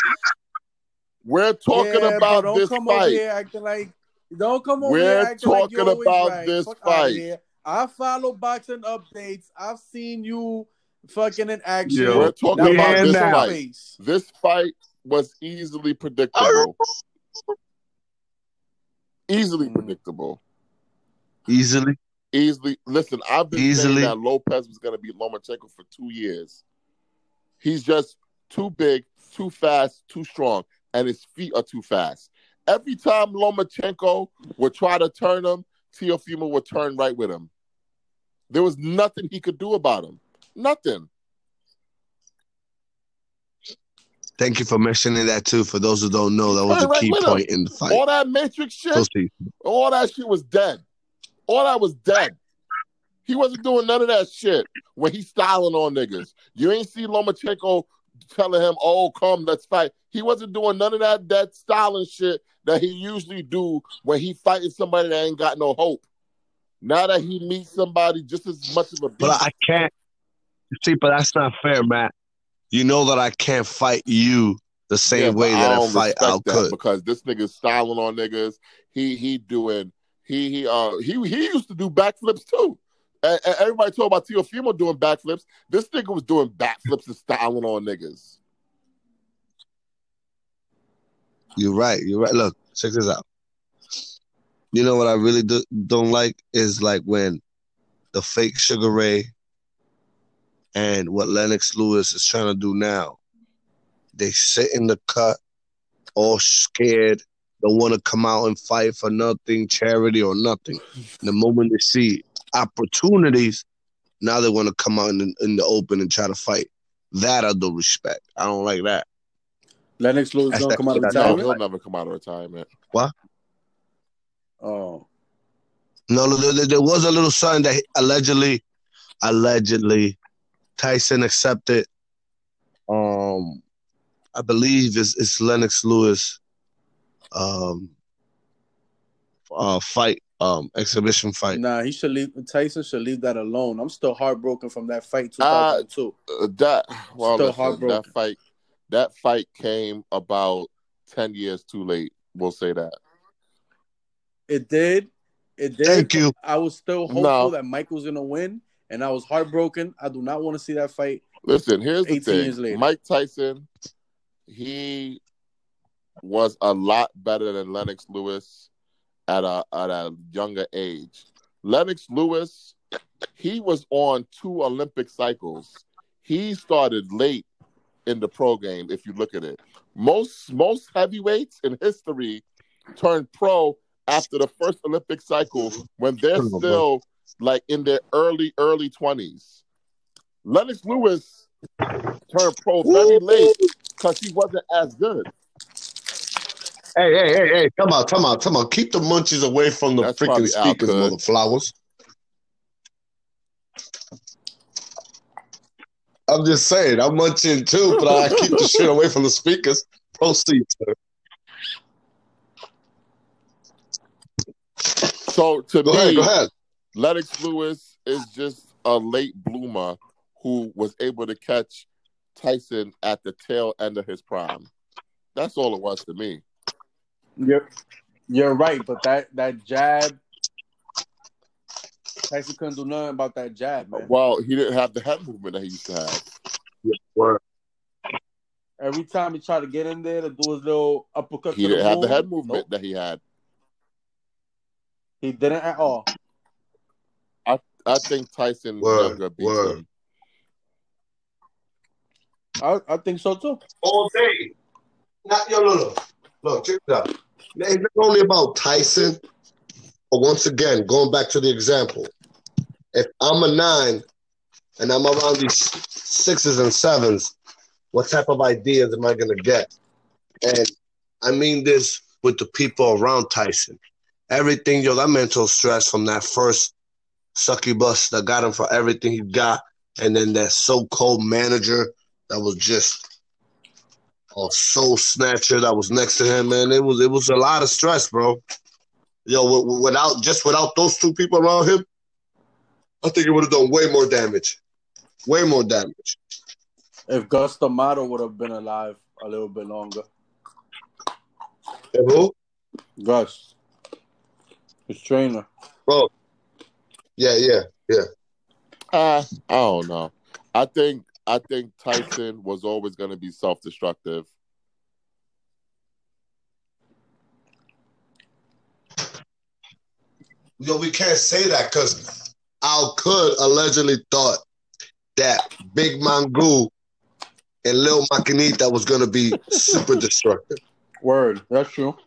We're talking Yeah, about but don't this come over fight. here acting like don't come over We're here acting like you're talking always about right. this Fuck fight. I follow boxing updates. I've seen you fucking in action. Yo, We're talking Now about this now. fight. This fight was easily predictable. Easily predictable. Easily. Easily. Listen, I've been Easily. saying that Lopez was going to be Lomachenko for two years. He's just too big, too fast, too strong, and his feet are too fast. Every time Lomachenko would try to turn him, Teofimo would turn right with him. There was nothing he could do about him. Nothing. Thank you for mentioning that too. For those who don't know, that was Hey, the right key point in the fight. All that Matrix shit, Proceed. all that shit was dead. All that was dead. He wasn't doing none of that shit when he's styling on niggas. You ain't see Lomachenko telling him, "Oh, come, let's fight." He wasn't doing none of that that styling shit that he usually do when he fighting somebody that ain't got no hope. Now that he meets somebody just as much of a beast, But I can't see, but that's not fair, Matt. You know that I can't fight you the same Yeah, way that I, don't fight Al could. because this nigga's styling on niggas. He he doing he he uh he he used to do backflips too. And, and everybody talk about Teofimo doing backflips. This nigga was doing backflips and styling on niggas. You're right. You're right. Look, check this out. You know what I really do, don't like is like when the fake Sugar Ray and what Lennox Lewis is trying to do now. They sit in the cut, all scared, don't want to come out and fight for nothing, charity or nothing. The moment they see opportunities, now they want to come out in, the- in the open and try to fight. That I do respect. I don't like that. Lennox Lewis That's gonna that- come out of that's No, retirement. he'll never come out of retirement. What? Oh, No, there, there- there was a little sign that allegedly, allegedly, Tyson accepted. Um, I believe it's, it's Lennox Lewis. Um, uh, fight, um, exhibition fight. nah, he should leave. Tyson should leave that alone. I'm still heartbroken from that fight Uh, 2002. Uh, that well, Still listen, heartbroken. that fight that fight came about ten years too late. We'll say that. it did. It did. Thank you. I was still hopeful No. that Mike was gonna win, and I was heartbroken. I do not want to see that fight. Listen, here's the 18 years thing. later. Mike Tyson, he was a lot better than Lennox Lewis at a at a younger age. Lennox Lewis, he was on two Olympic cycles. He started late in the pro game, if you look at it. Most most heavyweights in history turned pro after the first Olympic cycle when they're still like in their early, early twenties. Lennox Lewis turned pro very late because he wasn't as good. Hey, hey, hey, hey! Come on, come on, come on! Keep the munchies away from the That's freaking speakers, mother flowers. I'm just saying, I'm munching too, but I keep the shit away from the speakers. Proceed, sir. So to Go me, ahead, go ahead. Lennox Lewis is just a late bloomer who was able to catch Tyson at the tail end of his prime. That's all it was to me. You're you're right, but that that jab, Tyson couldn't do nothing about that jab, man. Well, he didn't have the head movement that he used to have. Every time he tried to get in there to do his little uppercut, He didn't have the head movement nope, that he had. he didn't at all. I think Tyson Word, younger beats word. him. I, I think so too. all day. Not yo, look, look, look, check it out. It's not only about Tyson, but once again, going back to the example, if I'm a nine and I'm around these sixes and sevens, what type of ideas am I gonna get? And I mean this with the people around Tyson. Everything, yo, that mental stress from that first succubus that got him for everything he got, and then that so-called manager that was just a soul snatcher that was next to him, man. It was it was a lot of stress, bro. Yo, without just without those two people around him, I think it would have done way more damage. Way more damage. If Cus D'Amato would have been alive a little bit longer, And who? Cus, his trainer. Bro. Yeah, yeah, yeah. Uh, I don't know. I think I think Tyson was always going to be self-destructive. You know, we can't say that because Al could allegedly thought that Big Mongo and Lil Maquinita was going to be super destructive. Word, that's true.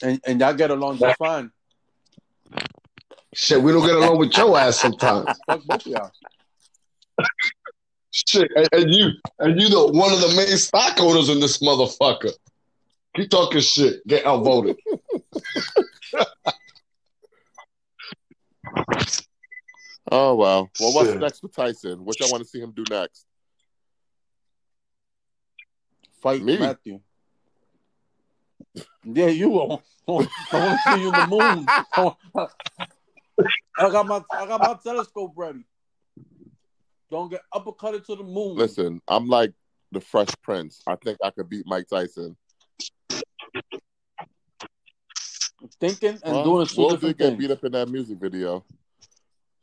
And and y'all get along just fine. Shit, we don't get along with your ass sometimes. Fuck both of y'all. Shit, and, and you and you the one of the main stockholders in this motherfucker. Keep talking shit. Get outvoted. Oh well. Well, what's Shit. next with Tyson? What y'all want to see him do next? Fight Me? Matthew. Yeah, you will. I want to see you in the moon. I got my I got my telescope ready. Don't get uppercutted to the moon. Listen, I'm like the Fresh Prince. I think I could beat Mike Tyson. Thinking and Well, doing two Will did different get things. beat up in that music video.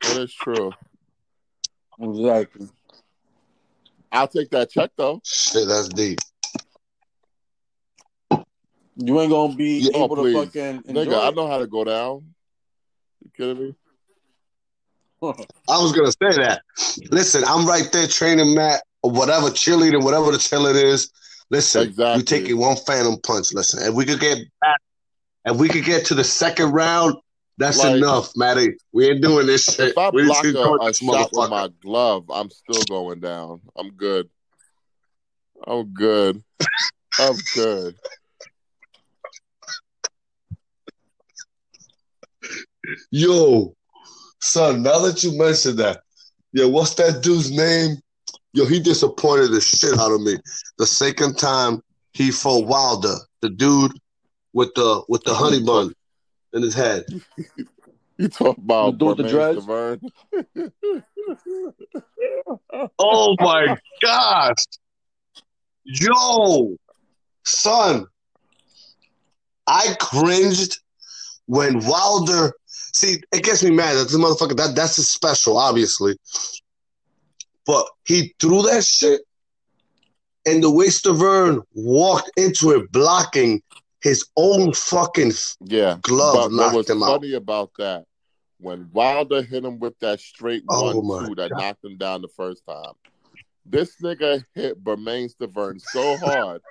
That is true. Exactly. I'll take that check though. Shit, that's deep. You ain't gonna be Yeah, oh, able to please. fucking enjoy Nigga, I know how to go down. You kidding me? I was gonna say that. Listen, I'm right there training Matt or whatever cheerleading, whatever the it is. Listen, Exactly. you taking one phantom punch. Listen, if we could get back, if we could get to the second round, that's Like- enough, Matty. We ain't doing this shit. If I we block a, a shot with my glove, I'm still going down. I'm good. I'm good. I'm good. Yo, son, now that you mentioned that, yeah, what's that dude's name? Yo, he disappointed the shit out of me. The second time he fought Wilder, the dude with the with the honey bun in his head. You talk about The the Bermane dreads? Oh my gosh. Yo, son. I cringed when Wilder see it gets me mad. That's the motherfucker that that's his special, obviously. But he threw that shit and the way Stiverne walked into it blocking his own fucking Yeah. glove but what knocked was him out. funny about that, when Wilder hit him with that straight Oh one two that God. knocked him down the first time, this nigga hit Bermane Stiverne so hard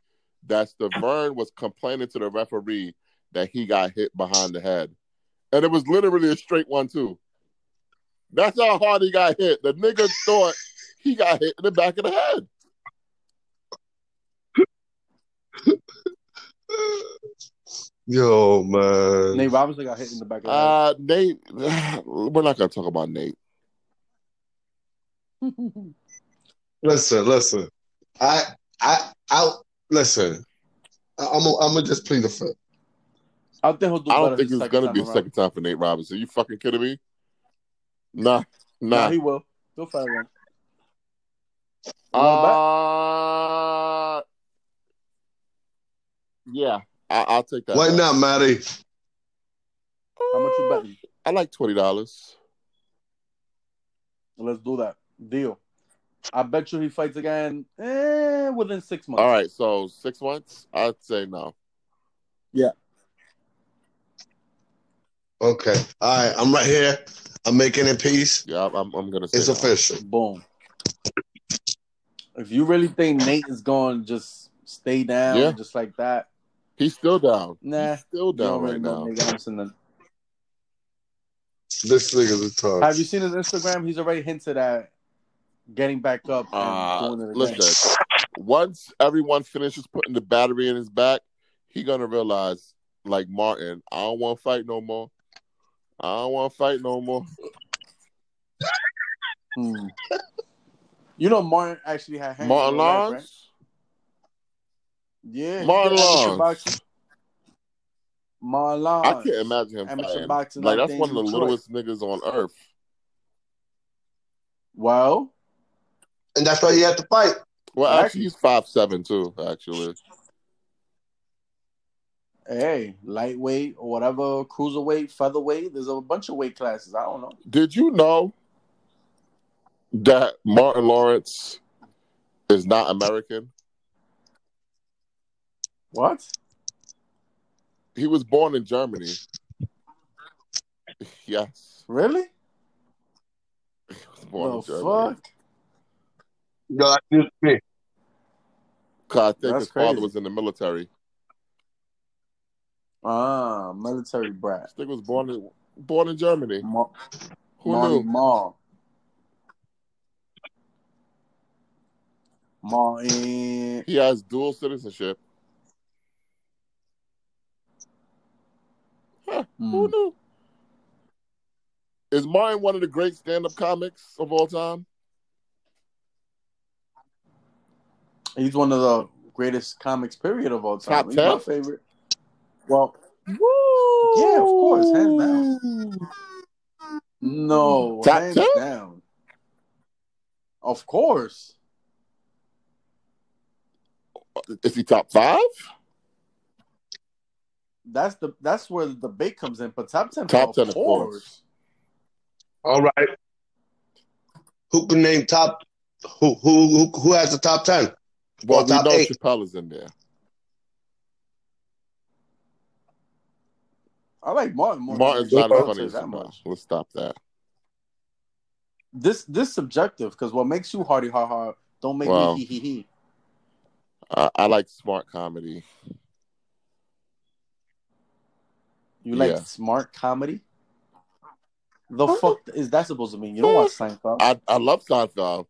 that Stiverne was complaining to the referee that he got hit behind the head. And it was literally a straight one too. That's how hard he got hit. The nigga thought he got hit in the back of the head. Yo, man. Nate Robinson got hit in the back of the head. Uh Nate, we're not gonna talk about Nate. Listen, listen. I, I, I, listen. I, I'm, gonna- I'm gonna just plead the fifth. I think he'll do. I don't think his it's gonna be a second time for Nate Robinson. You fucking kidding me? Nah, Nah, nah. he will. He'll fight again. Uh, yeah, I, I'll take that. Why not, Matty? How much you betting? I like twenty dollars. Let's do that. Deal. I bet you he fights again eh, within six months. All right, so six months. I'd say no. Okay. All right. I'm right here. I'm making it peace. Yeah, I'm, I'm, I'm gonna say It's no. official. Boom. If you really think Nate is going to just stay down Yeah. just like that, He's still down. nah. He's still down right now. Nate Robinson then. This nigga's a talk. Have you seen his Instagram? He's already hinted at getting back up and Uh, doing it again. listen, once everyone finishes putting the battery in his back, he gonna realize, like Martin, I don't want to fight no more. I don't want to fight no more. Hmm. You know, Martin actually had hands Martin in real life, right? Lawrence. Yeah, Martin did amateur Lawrence. boxing. I can't imagine him Amateur fighting. boxing Like that's one of the Detroit. littlest niggas on earth. Well, And that's why he had to fight. Well, Actually- actually, he's five seven too. Actually, hey, lightweight or whatever, cruiserweight, featherweight. There's a bunch of weight classes. I don't know. did you know that Martin Lawrence is not American? What? He was born in Germany. Yes. Really? He was born The in Germany. fuck? Yo, that's news to me. 'Cause I think That's his father was in the military. Ah, military brat. Nigga was born in born in Germany. Ma- Who Marty knew? Ma. Martin. He has dual citizenship. Huh, Who Mm. knew? Is Martin one of the great stand-up comics of all time? He's one of the greatest comics period of all time. Top He's 10? my favorite. Well, Woo! Yeah, of course, hands no, Top hands 10? down. Of course. Is he top five? That's the that's where the debate comes in. But top ten, Top of 10, of course. course. All right. Who can name top? Who who who, who has the top ten? Well, Well, we top know eight. Chappelle is in there. I like Martin more. Martin's not as funny as that him. much. Let's stop that. This this subjective because what makes you hardy ha ha don't make Wow. me hee hee hee. I, I like smart comedy. You like Yeah. smart comedy? The fuck is that supposed to mean? You don't watch Seinfeld. I, I love Seinfeld.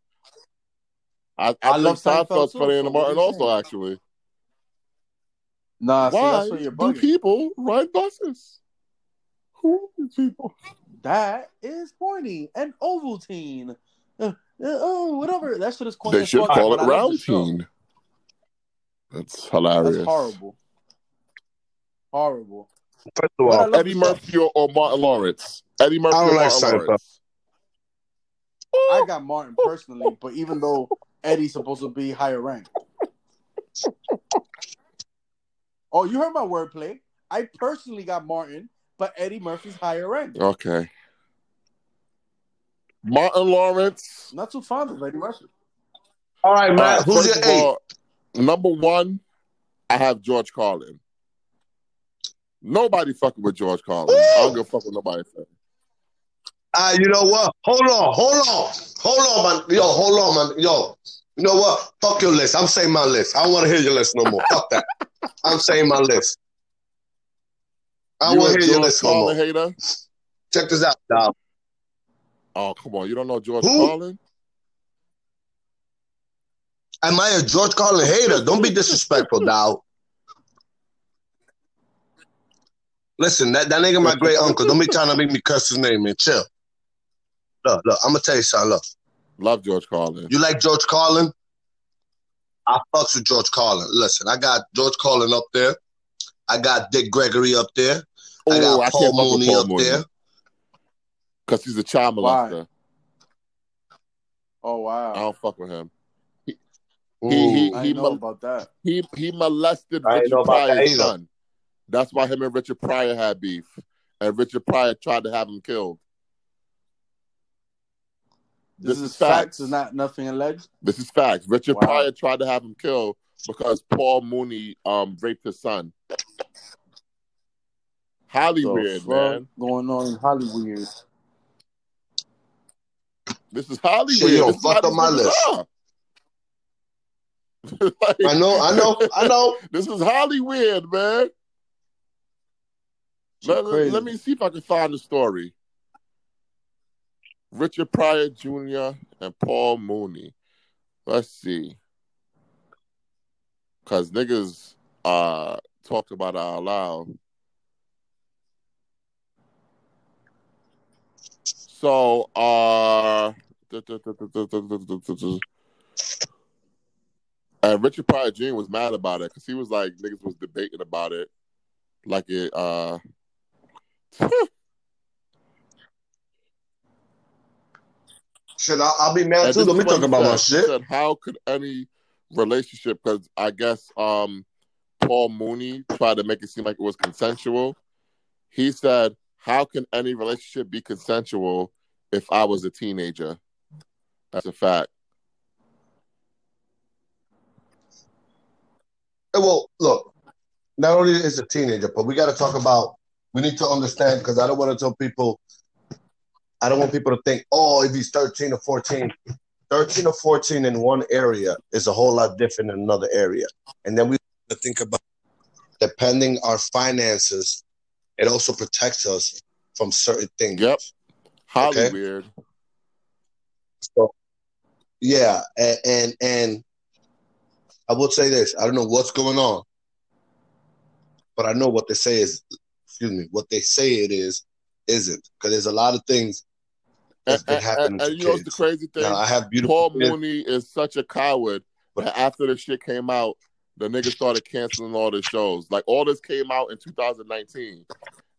I, I, I love Seinfeld Seinfeld's so than what Martin also, actually. nah, Why that's what you're do people ride buses? Who are these people? That is corny and Ovaltine. Uh, uh, oh, whatever. That shit is corny. They should fuck, call it I love the round show. teen. That's hilarious. That's horrible. Horrible. First of all, Eddie. Murphy or, or Martin Lawrence? Eddie Murphy I don't like Martin Seinfeld. Lawrence? I got Martin personally, but even though Eddie's supposed to be higher ranked. Oh, you heard my wordplay. I personally got Martin, but Eddie Murphy's higher ranked. Okay. Martin Lawrence. Not too fond of Eddie Murphy. all right, All Matt. right, who's your eight? all, number one, I have George Carlin. Nobody fucking with George Carlin. I don't give a fuck with nobody. Say. Ah, you know what? Hold on, hold on, hold on, man. Yo, hold on, man. Yo, you know what? Fuck your list. I'm saying my list. I don't want to hear your list no more. Fuck that. I'm saying my list. I You want a to hear your George list no Carlin more. hater? Check this out, dog. Oh, come on. You don't know George Who? Carlin? Am I a George Carlin hater? Don't be disrespectful, dog. Listen, that, that nigga my great uncle. Don't be trying to make me cuss his name, man. Chill. Look, look, I'm gonna tell you something. Look, Love George Carlin. you like George Carlin? I fucks with George Carlin. Listen, I got George Carlin up there. I got Dick Gregory up there. I Oh, got I Paul can't fuck with Mooney Paul up Mooney there. because he's a child molester. Oh wow. I don't fuck with him. He Ooh. he I he know mol- about that. he he molested I Richard about that Pryor's son. That's why him and Richard Pryor had beef, and Richard Pryor tried to have him killed. This, is facts. Is not nothing alleged. This is facts. Richard Wow. Pryor tried to have him killed because Paul Mooney um raped his son. Highly The man. Going on in Hollywood. This is Hollywood. Shit, yo, This fuck how up my list. Like, I know, I know, I know. This is highly weird, man. Let, let- let me see if I can find the story. Richard Pryor Jr. and Paul Mooney. Let's see. Cause niggas uh talked about it out loud. So uh and Richard Pryor Jr. was mad about it because he was like niggas was debating about it. Like it uh Shit, I'll, I'll be mad And too. this Don't is be what talking he about my said. He shit. said, "How could any relationship? Because I guess um, Paul Mooney tried to make it seem like it was consensual. He said, "How can any relationship be consensual if I was a teenager?" That's a fact. Well, look, not only is a teenager, but we got to talk about we need to understand because I don't want to tell people. I don't want people to think, oh, if he's 13 or 14, 13 or 14 in one area is a whole lot different in another area. And then we think about depending our finances, it also protects us from certain things. Yep. Highly Okay. weird. So, yeah, and, and and I would say this: I don't know what's going on, but I know what they say is, excuse me, what they say it is isn't because there's a lot of things that's been and- happening and- to and you know what's the crazy thing? Now I have beautiful Paul kids. Mooney is such a coward that after the shit came out, the nigga started canceling all his shows. Like all this came out in 2019,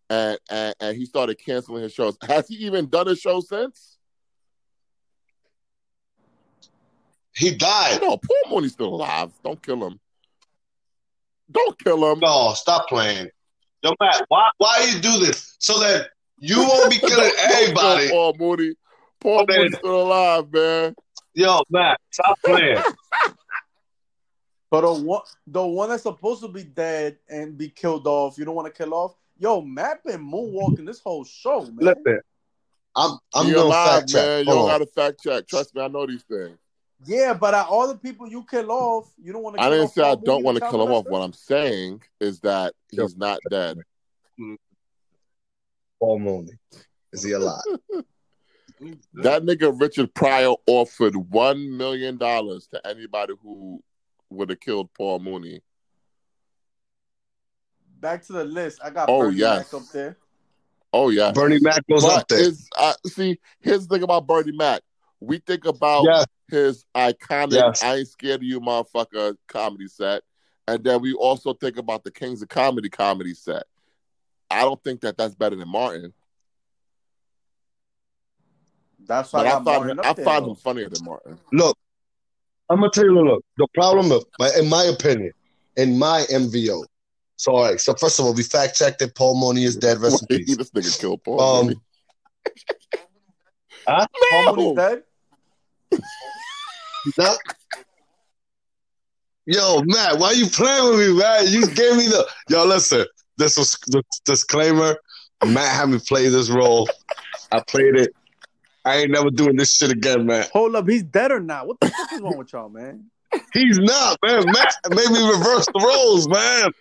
and and, and he started canceling his shows. Has he even done a show since? He died. No, Paul Mooney's still alive. Don't kill him. Don't kill him. No, stop playing. Yo, Matt, why why you do this so that you won't be killing everybody? Paul Mooney. Paul Man. Mooney's still alive, man. Yo, Matt, stop playing. But the one, the one that's supposed to be dead and be killed off, you don't want to kill off. Yo, Matt been moonwalking this whole show, man. Listen, I'm I'm He gonna alive, fact man. check. You don't got to fact check. Trust me, I know these things. Yeah, but out of all the people you kill off, you don't want to. I didn't off say I don't want to kill him off. What I'm saying is that Sure. he's not dead. Paul Mooney. Is he alive? Mm-hmm. That nigga Richard Pryor offered one million dollars to anybody who would have killed Paul Mooney. Back to the list. I got Oh, Bernie yes. Mac up there. Oh yeah, Bernie Mac goes but up there. is uh, see here's the thing about Bernie Mac. We think about Yes, his iconic Yes. "I ain't scared of you, motherfucker" comedy set, and then we also think about the Kings of Comedy comedy set. I don't think that that's better than Martin, That's why but I I got found him, I there. found him funnier than Martin. look, I'm gonna tell you. Look, the problem, of, in my opinion, in my MVO. So, all right. So, first of all, we fact checked that Paul Mooney is dead. Rest in peace. this nigga killed Paul Um, Mooney. Paul No! Mooney's dead. That- Yo, Matt, why you playing with me, man? You gave me the yo. Listen, this was the disclaimer. Matt had me play this role. I played it. I ain't never doing this shit again, man. Hold up, he's dead or not? What the fuck is wrong with y'all, man? He's not, man. Matt made me reverse the roles, man.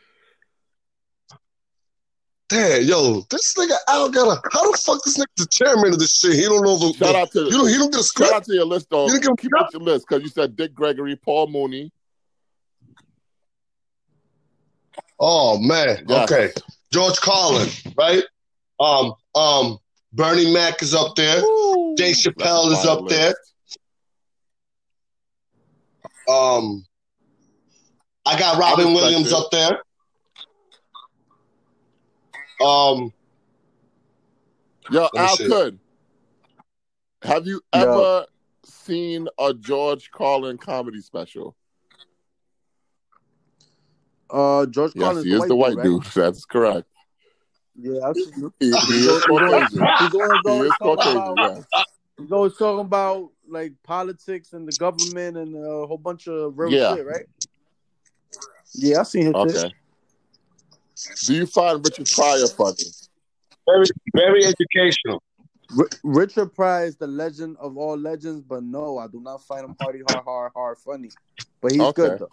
Damn, yo, this nigga Al got a how the fuck this nigga the chairman of this shit? He don't know the, Shout out to you don't he don't get a shout out to your list though. You didn't Keep it your list because you said Dick Gregory, Paul Mooney. Oh man, Yes. okay. George Carlin, right? Um, um, Bernie Mac is up there. Woo! Dave Chappelle is fire up there. Um, I got Robin Williams it. up there. Um, Yo, Al see. Could. Have you Yo. ever seen a George Carlin comedy special? Uh, George Yes, Carlin's he is the white right? dude. That's correct. Yeah, I've seen. He, he is Caucasian. He's always, He is talking Caucasian, about. He's always talking about like politics and the government and a whole bunch of real Yeah. shit, right? Yeah, I seen his shit. Okay. Do you find Richard Pryor funny? very, very educational. R- Richard Pryor is the legend of all legends, but no, I do not find him hardy, hard, hard, hard funny. But he's Okay. good though.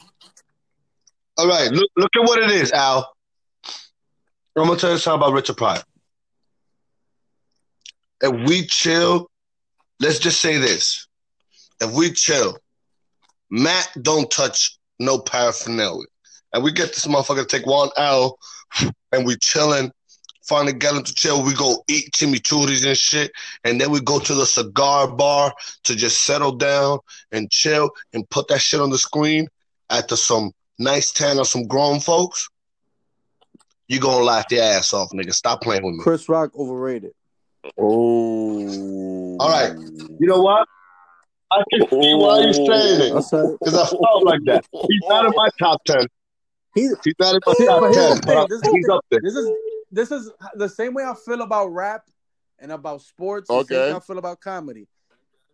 All right, look, look at what it is, Al. I'm gonna tell you something about Richard Pryor. If we chill, let's just say this: if we chill, Matt don't touch no paraphernalia, and we get this motherfucker to take one L, and we chilling. Finally get him to chill. We go eat chimichurris and shit, and then we go to the cigar bar to just settle down and chill and put that shit on the screen after some nice tan or some grown folks, you gonna laugh your ass off, nigga. Stop playing with me. Chris Rock overrated. Oh. All right. You know what? I can see why you're oh. saying it. Because I felt like that. He's not in my top ten. he's He's not in my See, top ten, but thing, this is the he's thing. up there. this is this is the same way I feel about rap and about sports. The same Okay. way I feel about comedy.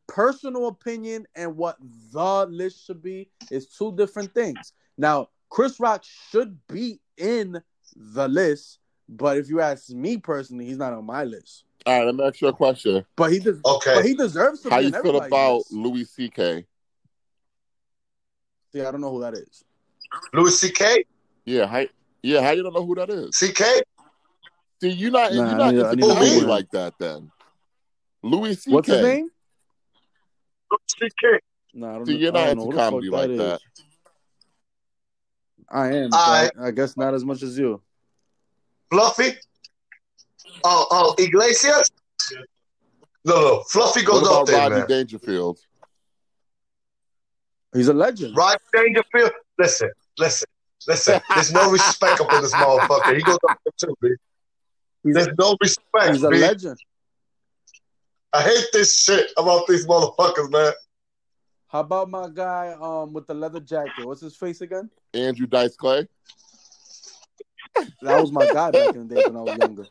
Personal opinion and what the list should be is two different things. Now, Chris Rock should be in the list But if you ask me personally, he's not on my list. All right, let me ask you a question. But he does. Okay. But he deserves to How you feel about list. Louis C.K.? See, I don't know who that is. Louis C.K. Yeah, how, yeah, how you don't know who that is? C.K. See, you're not Nah, you're not need- I into need comedy like that. Then Louis C.K. What's his name? Louis C.K. No, I don't. See, know- you're not don't into know who the fuck comedy like is. that. I am. I- I guess not as much as you. Fluffy. Oh, oh, Iglesias. No, no, Fluffy goes What up about there, Rodney man. Dangerfield? He's a legend. Rod Dangerfield. Listen, listen, listen. There's no respect up in this motherfucker. He goes up there too, B. There's a, no respect, he's a B. legend. I hate this shit about these motherfuckers, man. How about my guy um with the leather jacket? What's his face again? Andrew Dice Clay? That was my guy back in the day when I was younger.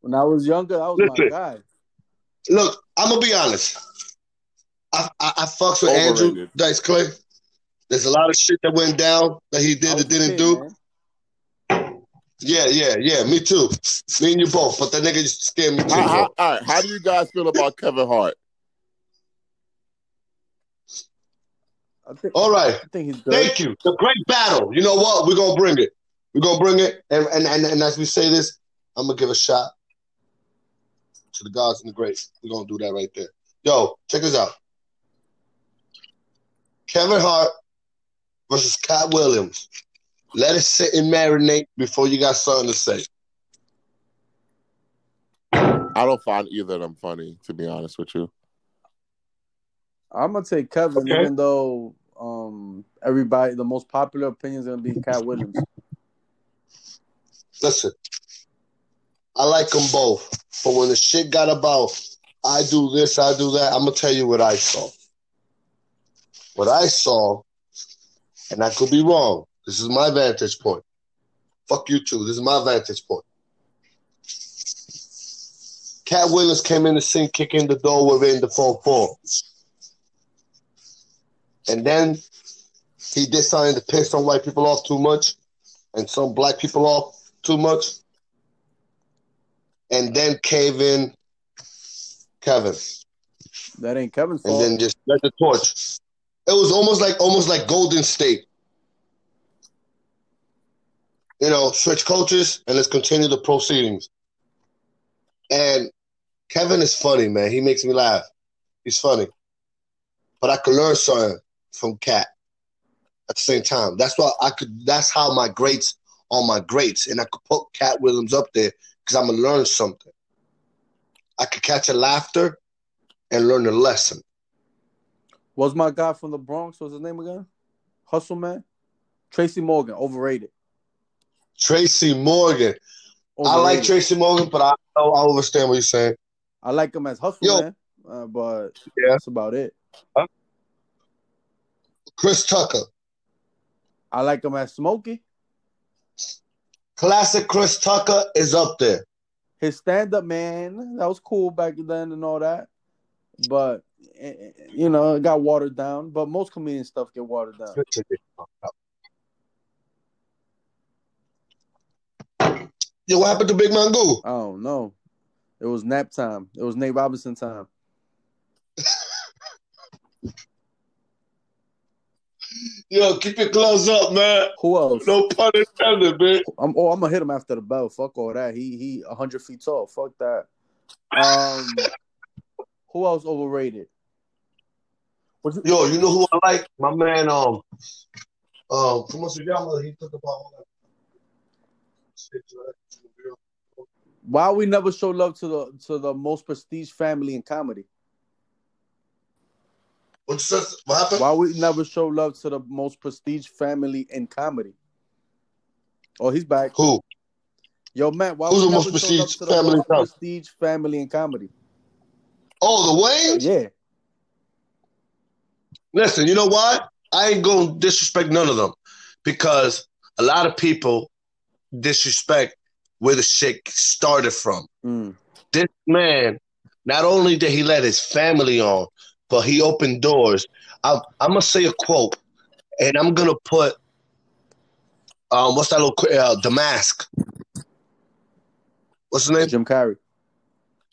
When I was younger, that was my guy. Look, I'm gonna be honest. I I, I fucks with Andrew Overrated. Dice Clay. There's a lot of shit that went down that he did was or didn't a do. man. Yeah, yeah, yeah. Me too. Me and you both. But that nigga just scared me too. How, bro. how, all right, how do you guys feel about Kevin Hart? Think, All right. I think he's good. Thank you. The great battle. You know what? We're gonna bring it. We're gonna bring it. And and, and, and as we say this, I'm gonna give a shot to the gods and the greats. We're gonna do that right there. Yo, check this out. Kevin Hart versus Katt Williams. Let it sit and marinate before you got something to say. I don't find either of them funny, to be honest with you. I'm gonna take Kevin, Okay. even though um everybody the most popular opinion is gonna be Katt Williams. Listen, I like them both, but when the shit got about I do this, I do that, I'm gonna tell you what I saw. What I saw, and I could be wrong. This is my vantage point. Fuck you too. This is my vantage point. Katt Williams came in the scene, kicking the door within the 4 4. And then he did something to piss some white people off too much and some black people off too much. And then cave in Kevin. That ain't Kevin's fault. And then just let the torch. It was almost like almost like Golden State. You know, switch coaches and let's continue the proceedings. And Kevin is funny, man. He makes me laugh. He's funny. But I could learn something from Katt at the same time. That's why I could that's how my greats are my greats. And I could put Katt Williams up there because I'm gonna learn something. I could catch a laughter and learn a lesson. Was my guy from the Bronx? What's his name again? Hustle man? Tracy Morgan, overrated. Tracy Morgan. I like Tracy Morgan, but I I understand what you're saying. I like him as Hustle Yo. man, uh, but Yeah. that's about it. Chris Tucker. I like him as Smokey. Classic Chris Tucker is up there. His stand up man, that was cool back then and all that. But eh, eh, you know, it got watered down. But most comedian stuff get watered down. Yo, what happened to Big Mango? I don't know. It was nap time. It was Nate Robinson time. Yo, keep your gloves up, man. Who else? No pun intended, man. I'm oh, I'm gonna hit him after the bell. Fuck all that. He he hundred feet tall. Fuck that. Um who else overrated? Yo, you know who I like? My man, um, um, ¿cómo se? He took about all that. shit. Why we never show love to the to the most prestige family in comedy? What you? What happened? Why we never show love to the most prestige family in comedy? Oh, he's back. Who? Yo, Matt, why Who's we the most prestige the family in most comedy? prestige family in comedy? Oh, the Wayans? Yeah. Listen, you know what? I ain't gonna disrespect none of them because a lot of people disrespect where the shit started from. Mm. This man, not only did he let his family on, but he opened doors. I'm, I'm gonna say a quote, and I'm gonna put um, what's that little uh, the mask? What's his name? Jim Carrey.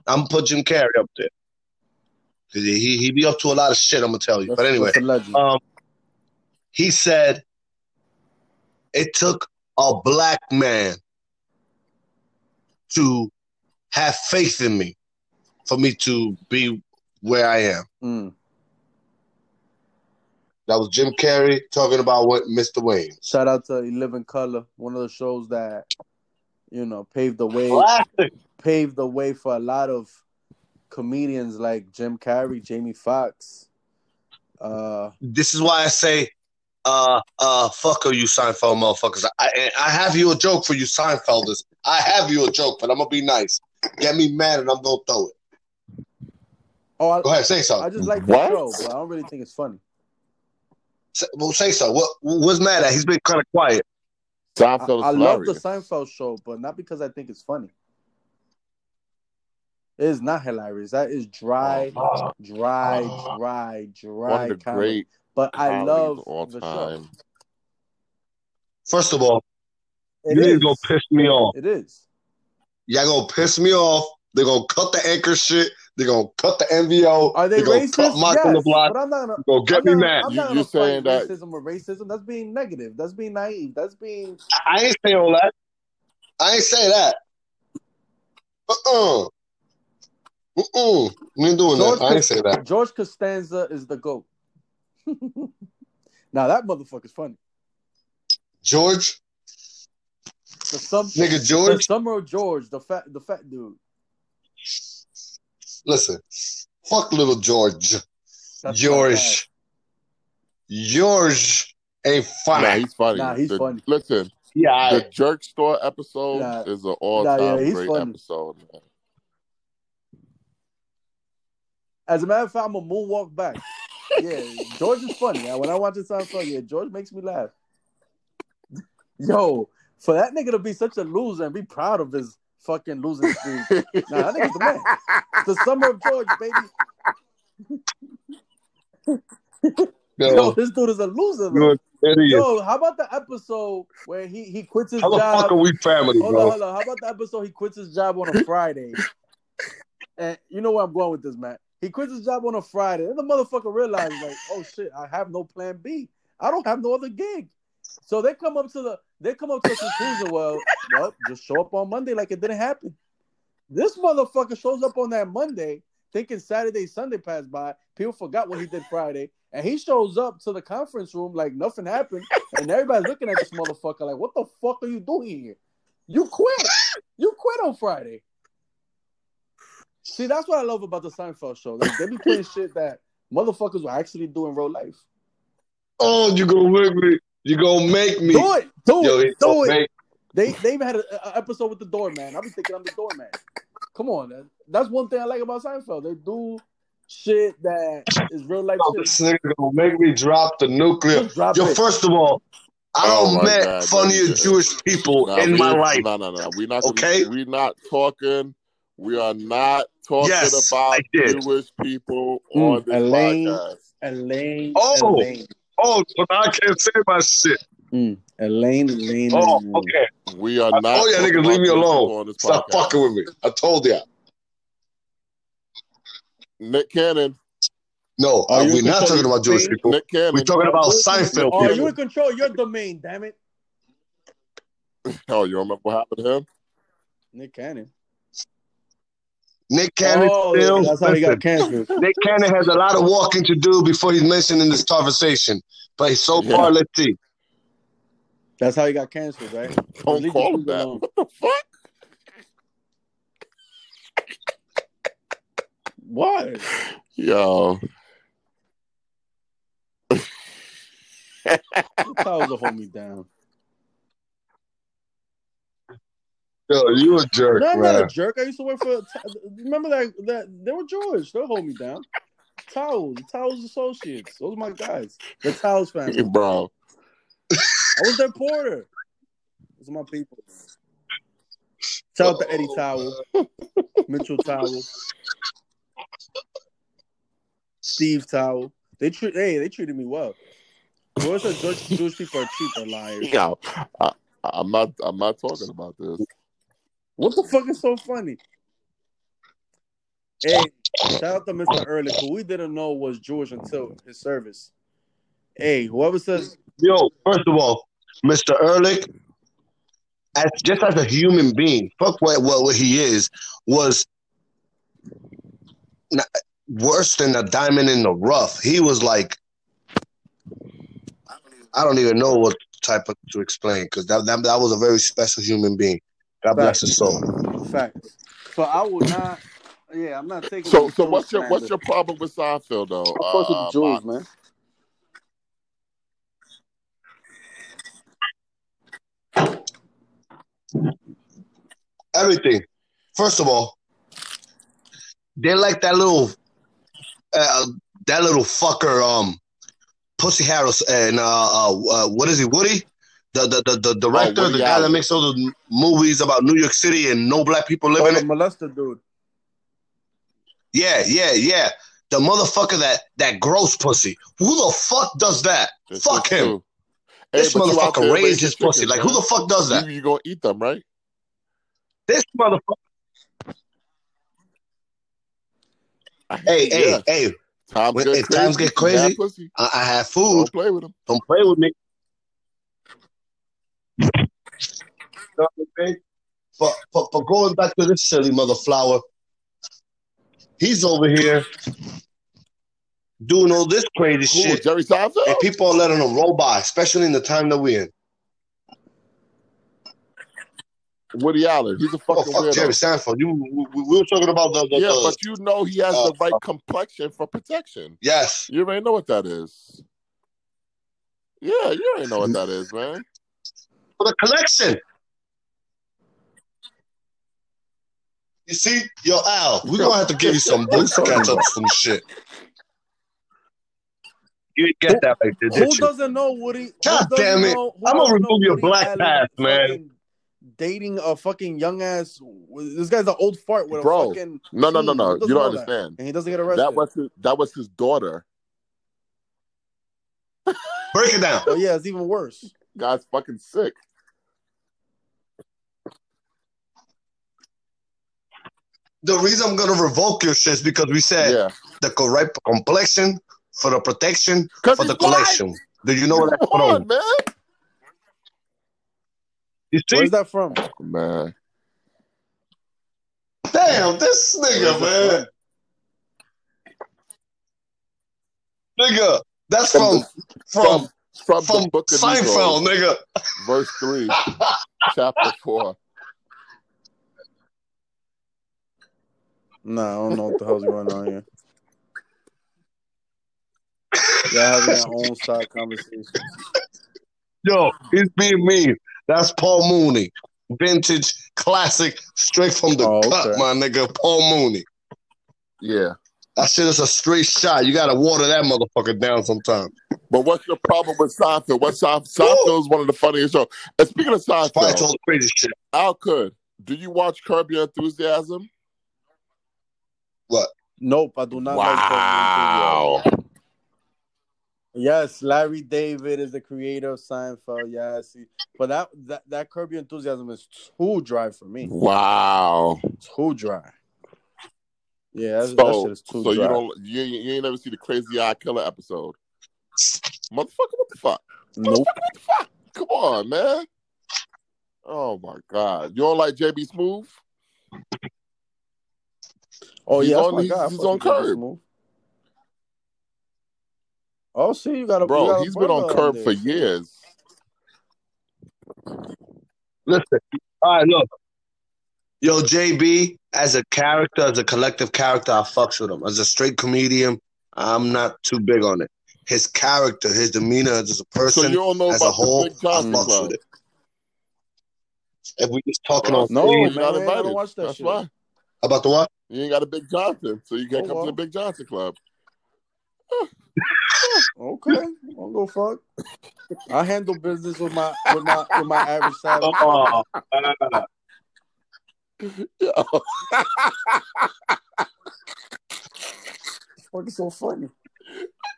I'm gonna put Jim Carrey up there. He he be up to a lot of shit. I'm gonna tell you. That's, But anyway, that's a legend. um, he said it took a black man to have faith in me for me to be where I am. Mm. That was Jim Carrey talking about what Mr. Wayans. Shout out to You Live in Color, one of the shows that you know paved the way Classic. paved the way for a lot of comedians like Jim Carrey, Jamie Foxx. Uh, This is why I say, uh, uh, fuck you, Seinfeld motherfuckers. I, I have you a joke for you, Seinfelders. I have you a joke, but I'm gonna be nice. Get me mad, and I'm gonna throw it. Oh, I, Go ahead, say so. I just like the What? show, but I don't really think it's funny. Say, well, say so. What? What's mad at? He's been kind of quiet. I, Seinfeld is I love the. Seinfeld show, but not because I think it's funny. It is not hilarious. That is dry, Oh, dry, Oh. dry, dry. One of the great But I love of all the show. First of all, It you is. niggas gonna piss me off. It is. Y'all gonna piss me off. They're gonna cut the anchor shit. They're gonna cut the MVO. Are they They're gonna racist? cut Mike on the block. but I'm not gonna. Gonna get I'm me not, mad. I'm You- not you gonna fight saying that- racism or racism. That's being negative. That's being naive. That's being. I ain't saying all that. I ain't say that. Uh-uh. Uh-uh. We ain't doing George that. I ain't say that. George Costanza is the goat. now that motherfucker's funny. George, The sum, nigga the summer of George, the fat, the fat dude. Listen. Fuck little George. That's George. George ain't funny. Nah, he's funny. Nah, he's The- funny. Listen, yeah, the Jerk Store episode Nah. is an all-time Nah, yeah, great funny. episode. Man. As a matter of fact, I'm a moonwalk back. Yeah, George is funny. man. When I watch it, sound funny. Yeah, George makes me laugh. Yo, for that nigga to be such a loser and be proud of his fucking losing streak. Nah, that nigga's the man. The summer of George, baby. Yo, Yo, this dude is a loser. you're Though. an idiot. Yo, how about the episode where he he quits his How the job? fuck are we family, Hold bro? on, hold on. How about the episode he quits his job on a Friday? and you know where I'm going with this, man. He quits his job on a Friday. And the motherfucker realizes, like, oh shit, I have no plan B. I don't have no other gig. So they come up to the they come up to the conclusion, well, well, just show up on Monday like it didn't happen. This motherfucker shows up on that Monday thinking Saturday, Sunday passed by. People forgot what he did Friday. And he shows up to the conference room like nothing happened. And everybody's looking at this motherfucker like, what the fuck are you doing here? You quit. You quit on Friday. See, that's what I love about the Seinfeld show. Like, they be putting shit that motherfuckers will actually do in real life. Oh, you gonna make me? You gonna make me? Do it. Do Yo, it. Do it. make- They they even had an episode with the doorman. I be thinking I'm the doorman. Come on, man. that's one thing I like about Seinfeld. They do shit that is real life Oh, shit. this nigga gonna make me drop the nuclear. Drop Yo, it. first of all, I Oh don't my met God, funnier man. Jewish people Nah, in we- my life. No, no, no. We're not. Okay? We're not talking. We are not talking Yes, about Jewish people Mm, on this Elaine. podcast. Elaine. Oh. Elaine. Oh, so now I can't say my shit. Mm, Elaine. Elaine. Oh, okay. We are I not. Oh yeah, niggas, leave me alone. people On this Stop podcast. fucking with me. I told ya. Nick Cannon. No, Are uh, we're not talking about Jewish Spain? people. Nick Cannon. We're talking about Seinfeld Are you in control of your domain, damn it. Oh, you remember what happened to him? Nick Cannon. Nick Cannon oh, still. that's how he got listen, cancer. Nick Cannon has a lot of walking to do before he's mentioned in this conversation. But so Yeah. far, let's see. That's how he got cancer, right? Don't call him that. alone. What the fuck? Why? Yo, Towels will hold me down. Yo, you a jerk, No, I'm not a jerk. I used to work for. Remember that that they were Jewish. They'll hold me down. Towels, Towels Associates. Those are my guys. The Towels family. bro. I was their porter. Those are my people. Shout out to Eddie oh, Towel, Mitchell Towel, Steve Towel. They treat hey, they treated me well. Whoever said Jewish, people are cheap are liars. Yo, I, I'm not. I'm not talking about this. What the fuck is so funny? Hey, shout out to Mr. Ehrlich, who we didn't know was Jewish until his service. Hey, whoever says Yo, first of all, Mr. Ehrlich, as just as a human being, fuck what what, what he is, was not, worse than a diamond in the rough. He was like, I don't even know what type of to explain because that, that that was a very special human being. God bless his soul. facts. So I would not. Yeah, I'm not taking. So, so what's your what's your problem with Seinfeld though? Of course, Uh, it's Jews, man. Everything. First of all, they like that little uh, that little fucker, um, Pussy Harris, and uh, uh, uh, what is he, Woody? The the the, the oh, director, Oh, the guy that makes all the movies about New York City and no black people living Oh, in the it. molester dude. Yeah, yeah, yeah. The motherfucker that that gross pussy. Who the fuck does that? This Fuck him. true. Hey, This but motherfucker raised his pussy. chickens, Like who the fuck does that? You, you gonna eat them, right? This motherfucker. Hey, hey, yeah. hey! Times when- get if crazy. times get crazy. I, I have food. Don't play with them. Don't play with me. Know what I mean? But, but, but going back to this silly mother flower, he's over here doing all this crazy Who, shit, Jerry Seinfeld? and people are letting him roll by, especially in the time that we're in. Woody Allen. He's a fucking Oh, fuck weirdo. Jerry Seinfeld. You, we, we were talking about the, the, yeah, the but you know he has uh, the right complexion for protection. yes, You already know what that is. Yeah, you already know what that is, man. For the collection. You see, yo, Al, we're gonna have to give you some boost to catch up some shit. You didn't get that right there, Who you? doesn't know Woody? God damn it. know- I'ma remove your Woody black Allen pass, man. Dating a fucking young ass. This guy's an old fart with Bro, a fucking. No, no, no, no. You don't know that? understand. And he doesn't get arrested. That was his, that was his daughter. Break it down. oh yeah, it's even worse. Guy's fucking sick. The reason I'm gonna revoke your shit is because we said Yeah. the correct complexion for the protection for the collection. Do you know where that's from? man. You see? Where's that from? Man. Damn, this nigga, man. Nigga, that's From from from From from book Seinfeld, nigga. verse three, chapter four. Nah, I don't know what the hell's going on here. Y'all having your own side conversation. Yo, he's being mean. That's Paul Mooney. Vintage, classic, straight from the Oh, cut, okay. my nigga. Paul Mooney. Yeah. That shit is a straight shot. You gotta water that motherfucker down sometime. But what's your problem with Seinfeld? What Seinfeld? Seinfeld is one of the funniest shows. And speaking of Probably Seinfeld, crazy shit. Al could. Do you watch Curb Your Enthusiasm? What? Nope, I do not wow. like Curb Your Enthusiasm. Yes, Larry David is the creator of Seinfeld. Yes, he- but that that that Curb Your Enthusiasm is too dry for me. Wow. Too dry. Yeah, that, that So, shit is too dry. so dry. you don't you, ain't- you ain't never see the Crazy Eye Killer episode, motherfucker? What the fuck? Nope. What the fuck? Come on, man. Oh my god, you don't like JB Smoove? Oh He's yeah, on- he's- guy. I he's on with Curb. Oh, see, you got a you got Bro, a he's been on Curb there. for years. Listen. All right, look. Yo, JB, as a character, as a collective character, I fucks with him. As a straight comedian, I'm not too big on it. His character, his demeanor as a So person, you don't know as a whole, I Johnson fucks with it. If we just talking on No, you man, got I invited. don't watch that That's shit. why about the what? You ain't got a Big Johnson, so you can't Oh, come well. to the Big Johnson Club. Okay, I'll go fuck. I handle business with my with my with my average salary. Oh, Yo. Fucking so funny.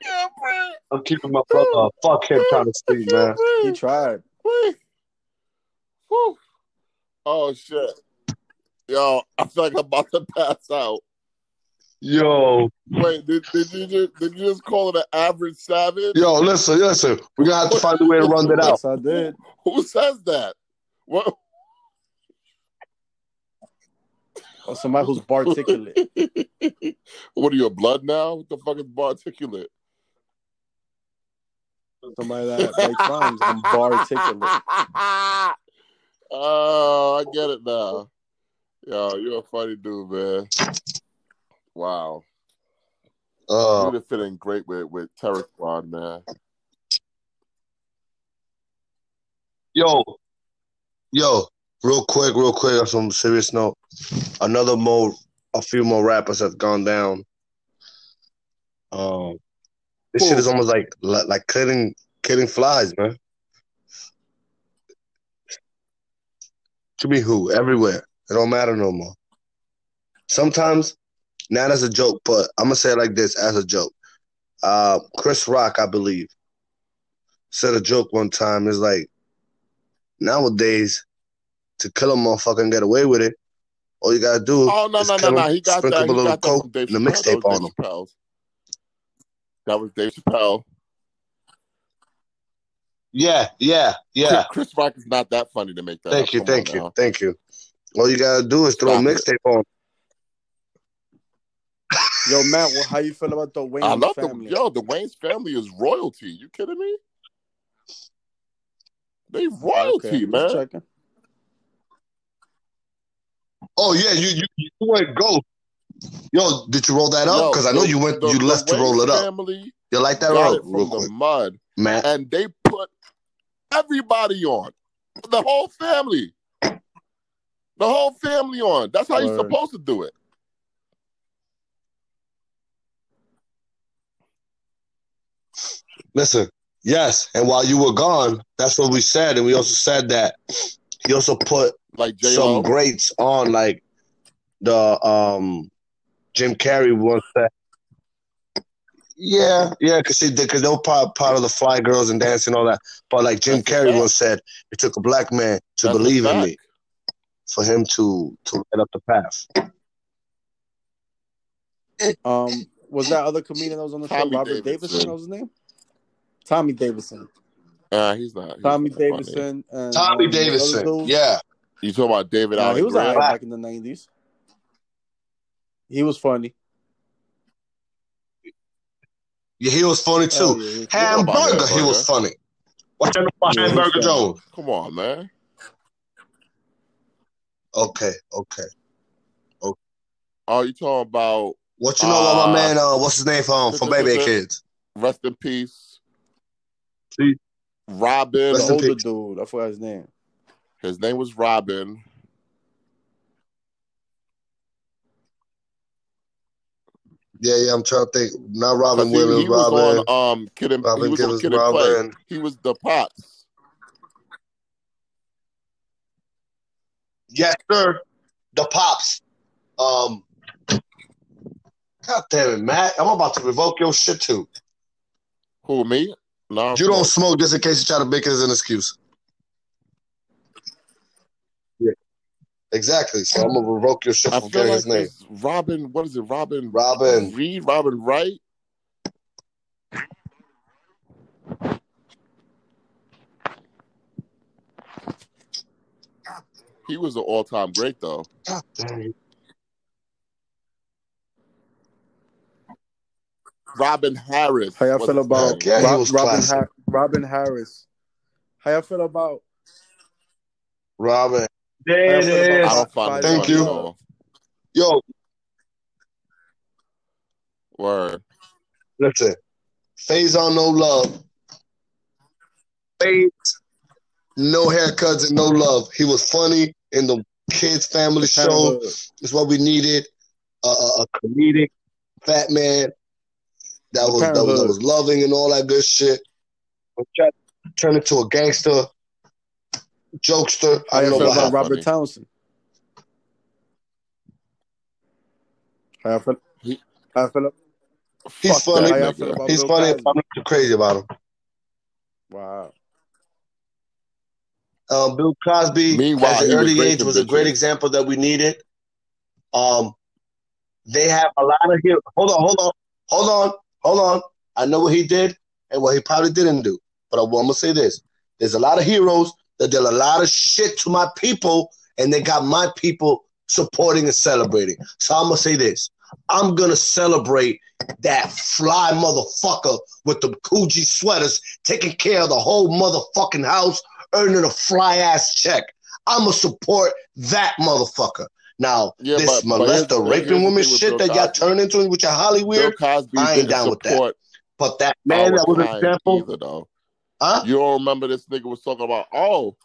Yeah, bro. I'm keeping my brother. Uh, fuck him trying to sleep, man. He tried. Wait. Oh shit. Yo, I feel like I'm about to pass out. Yo, Wait, did, did you just did you just call it an average savage? yo, listen, listen. We're gonna have to find a way to run that out. Yes, I did. Who says that? What? Oh, somebody who's particulate. what are you, a blood now? What the fuck is particulate? Somebody that writes rhymes. I'm particulate. oh, I get it now. Yo, you're a funny dude, man. Wow. Uh, would have fit in great with, with Terror Squad, man. yo, yo, real quick, real quick, on some serious note. Another more, a few more rappers have gone down. Um, this shit Who? is almost like like, like killing killing flies, man. To be who? Everywhere. It don't matter no more. Sometimes, not as a joke, but I'm gonna say it like this as a joke. Uh, Chris Rock, I believe, said a joke one time. It's like nowadays to kill a motherfucker and get away with it, all you gotta do Oh no is no no kill no! him, He got sprinkle that. a He little got coke from and a mixtape was on Dave him. Chappelle. That was Dave Chappelle. Yeah, yeah, yeah. Chris, Chris Rock is not that funny to make that. Thank up. you, Come thank you, now. thank you. All you gotta do is throw a Stop it. mixtape on. Yo, Matt, well, how you feel about the Wayans family? I love family? the yo. The Wayans family is royalty. You kidding me? They royalty, Okay, man. Oh yeah, you you you went go. Yo, did you roll that up? Yo, Because I know the- you went, the- you the left to roll it up. Family You like that got roll? from Real the quick, mud, Matt. and they put everybody on. The whole family. The whole family on. That's how you're supposed to do it. Listen, yes, and while you were gone, that's what we said, and we also said that he also put Like J some greats on, like the um Jim Carrey once said. Yeah, yeah, because he because they were part, part of the Fly Girls and dancing and all that. But like Jim That's Carrey once said, it took a black man to That's believe in me for him to to light up the path. Um, was that other comedian that was on the show? Tommy Robert Davidson. Davidson, that was his name. Tommy Davidson. Uh, he's not. He's Tommy not. Davidson. And, Tommy um, Davidson, yeah, You talking about David Nah, Alan he was Grier? alright back in the nineties. He was funny. yeah, he was funny too. Oh, yeah, he was- Hamburger, he was funny. Watch out for Yeah, Hamburger. Jones. Come on, man. Okay, okay. Oh, you talking about What you know about my Uh, man? Uh, what's his name from from Bebe's Kids? rest in peace, See? Robin? Rest the older peace. dude. I forgot his name. His name was Robin. Yeah, yeah. I'm trying to think. Not Robin He, Williams. he was Robin. on um Kid and he Robin was on Kid and Play. Robin. He was the pops. Yes, sir. The pops. Um. God damn it, Matt! I'm about to revoke your shit too. Who me? No, You don't smoke just in case you try to make it as an excuse. Yeah. Exactly. So I'm gonna revoke your shit I from getting like his name. Robin. What is it? Robin. Robin. Reed. Robin Wright. He was an all-time great, though. God damn. Robin Harris. How y'all feel about. Yeah, Rob- Robin, classic. Har- Robin Harris? How y'all feel about? Robin. There y'all it feel about. I don't find Thank you. at all. Yo, Word. listen. Phase on no love. Phase, no haircuts and no love. He was funny in the kids' family Kind of show. a- It's what we needed. A, a, a comedic fat man that was that was, that was loving and all that good shit. But Turn into a gangster, jokester. I don't y'all know about happened. Robert. Townsend? How y'all feel? He- How y'all feel? He's funny. How y'all feel He's funny. I'm not too crazy about him. Wow. Um, Bill Cosby Meanwhile, at an was early age was a great example that we needed. Um, they have a lot of heroes. Hold on, hold on, hold on, hold on. I know what he did and what he probably didn't do, but I'm gonna say this: there's a lot of heroes that did a lot of shit to my people, and they got my people supporting and celebrating. So I'm gonna say this: I'm gonna celebrate that fly motherfucker with the Coogi sweaters, taking care of the whole motherfucking house, earning a fly ass check. I'm gonna support that motherfucker. Now, Yeah, this but- but here's molester, thing- raping women shit that y'all turn into with your Hollywood, Cosby I ain't down with that. but that man that was an example, either, though. huh? You don't remember this nigga was talking about? Oh,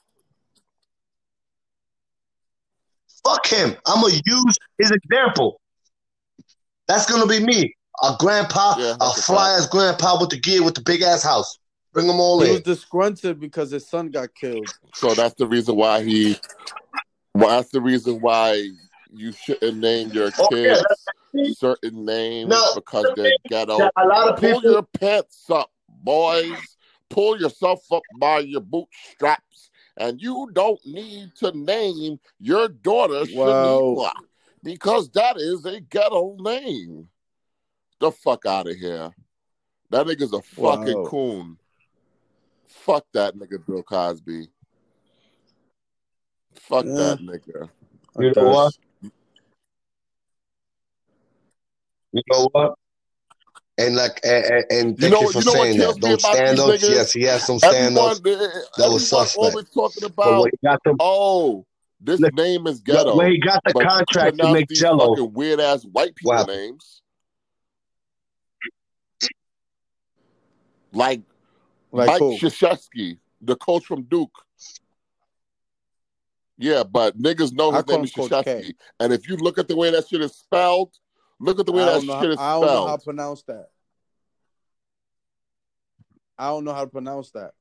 Fuck him. I'm gonna use his example. That's gonna be me. A grandpa, Yeah, a fly ass grandpa with the gear with the big ass house. Bring them all He was disgruntled because his son got killed. so that's the reason why he. Well, that's the reason why you shouldn't name your Oh, yeah, kids certain names No, because they're ghetto. A lot of Pull people your pants up, boys. Pull yourself up by your bootstraps. And you don't need to name your daughter Wow. Shaniqua because that is a ghetto name. The fuck out of here. That nigga's a fucking Wow. coon. Fuck that nigga, Bill Cosby. Fuck Yeah. that nigga. You know what? You know what? And like, and, and- and You thank know you for you know saying that. me Don't stand these ups. Yes, he has some stand Everyone, ups. eh, was everyone suspect. always talking about, when got the oh, this Look, name is ghetto. when he got the contract to pronounce make Jello, weird ass white people Wow. names. Like, Like Mike who? Krzyzewski, the coach from Duke. Yeah, but niggas know his name is Coach Krzyzewski. And if you look at the way that shit is spelled, look at the way that don't know. shit How, is I don't know how to pronounce that. I don't know how to pronounce that.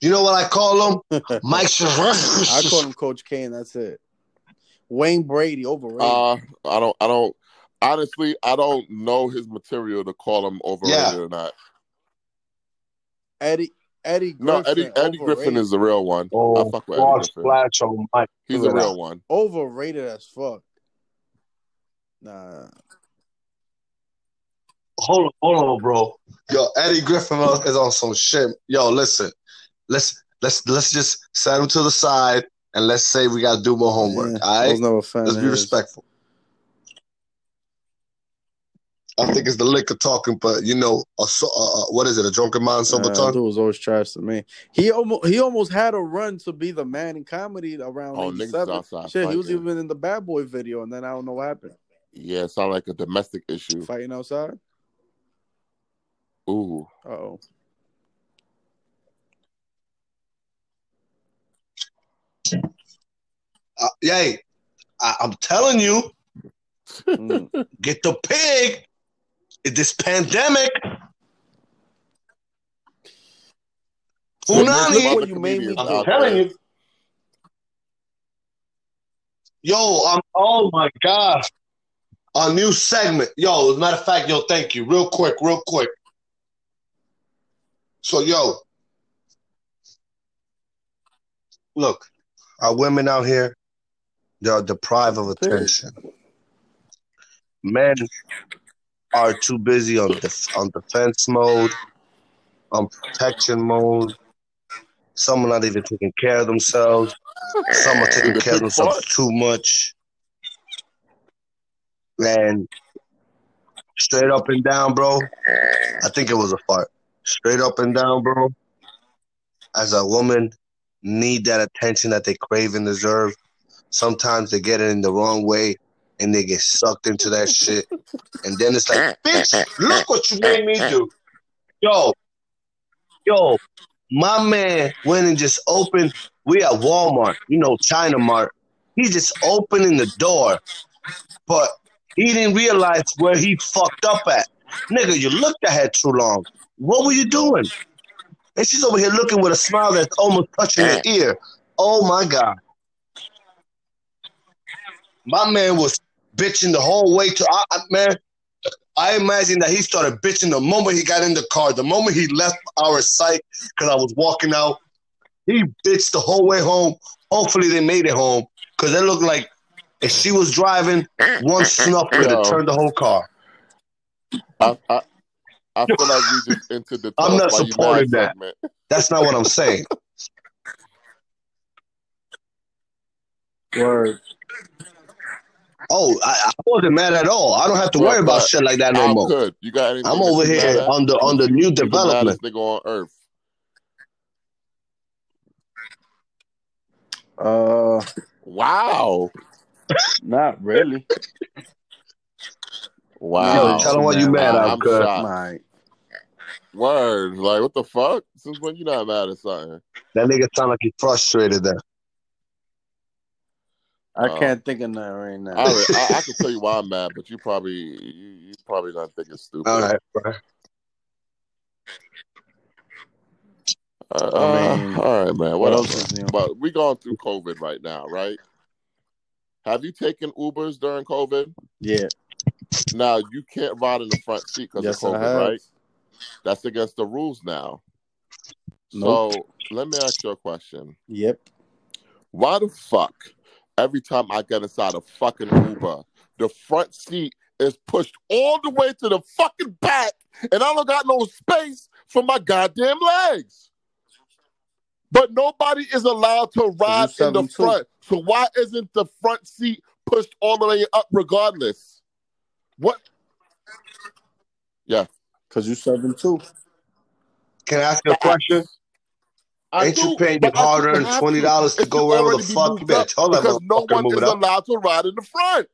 you know what I call him? Mike I call him Coach K, and that's it. Wayne Brady overrated. Uh, I don't, I don't, honestly, I don't know his material to call him overrated Yeah. or not. Eddie Eddie No, Griffin. Eddie Eddie Griffin is the real one. I Oh, fuck with Eddie Griffin. splash on oh Mike. He's a real one. overrated as fuck. Nah, Hold on, hold on, bro. Yo, Eddie Griffin is on some shit. Yo, listen, let's let's let's just set him to the side and let's say we gotta do more homework. Yeah, all I was never a fan. let's of be his. respectful. I think it's the liquor talking, but you know, a, so- uh, uh, what is it? A drunken man, sober Nah, tongue. dude was always trash to me. He almost he almost had a run to be the man in comedy around Oh, niggas '87. outside Shit, he was even in the Bad Boy video, and then I don't know what happened. Yeah, it sound like a domestic issue. Fighting outside. Ooh. Uh oh. Uh, yay! I, I'm telling you, Mm. get the pig. In this pandemic, So Punani. there's What you made me. I'm telling you. Yo, I'm oh my god. A new segment. Yo, as a matter of fact, yo, thank you. Real quick, real quick. So yo. Look, our women out here, they are deprived of attention. Men are too busy on def- on defense mode, on protection mode. Some are not even taking care of themselves. Some are taking care of themselves too much. And straight up and down, bro. I think it was a fart. Straight up and down, bro. As a woman, need that attention that they crave and deserve. Sometimes they get it in the wrong way and they get sucked into that shit. And then it's like, bitch, look what you made me do. Yo, yo, my man went and just opened. We at Walmart, you know, China Mart. He just opening the door, but he didn't realize where he fucked up at. Nigga, you looked ahead too long. What were you doing? And she's over here looking with a smile that's almost touching her mm. ear. Oh my God. My man was bitching the whole way to I, I- man. I imagine that he started bitching the moment he got in the car, the moment he left our site, because I was walking out. He bitched the whole way home. Hopefully they made it home. Because it looked like if she was driving, one snuff could Yo. have turned the whole car. I, I, I feel like we just into the I'm not Tell Us Why You supporting that. segment. That's not what I'm saying. Word. Oh, I, I wasn't mad at all. I don't have to worry But- about but shit like that no I'm more. good. You got anything? I'm over here at? on the on the new You the development. maddest nigga on earth. Uh, Wow. not really. Wow. Yo, tell them what you mad I'm at, cuz. Right. Word. Like, what the fuck? Since when you not mad at something? That nigga sound like he's frustrated there. I Oh. can't think of nothing right now. I, I, I can tell you why I'm mad, but you probably you, you probably not think it's stupid. All right, bro. Uh, I mean, all right, man. what Whatever. else is? But we going through COVID right now, right? Have you taken Ubers during COVID? Yeah. Now you can't ride in the front seat because Yes, of COVID, right? That's against the rules now. Nope. So let me ask you a question. Yep. Why the fuck every time I get inside a fucking Uber, the front seat is pushed all the way to the fucking back, and I don't got no space for my goddamn legs. But nobody is allowed to ride in the front. So why isn't the front seat pushed all the way up regardless? What? Yeah. Cause you seven two. Can I ask you a question? I Ain't you paying but your I hard-earned $20 to go should wherever the fuck? You better tell that because no one move is up. allowed to ride in the front.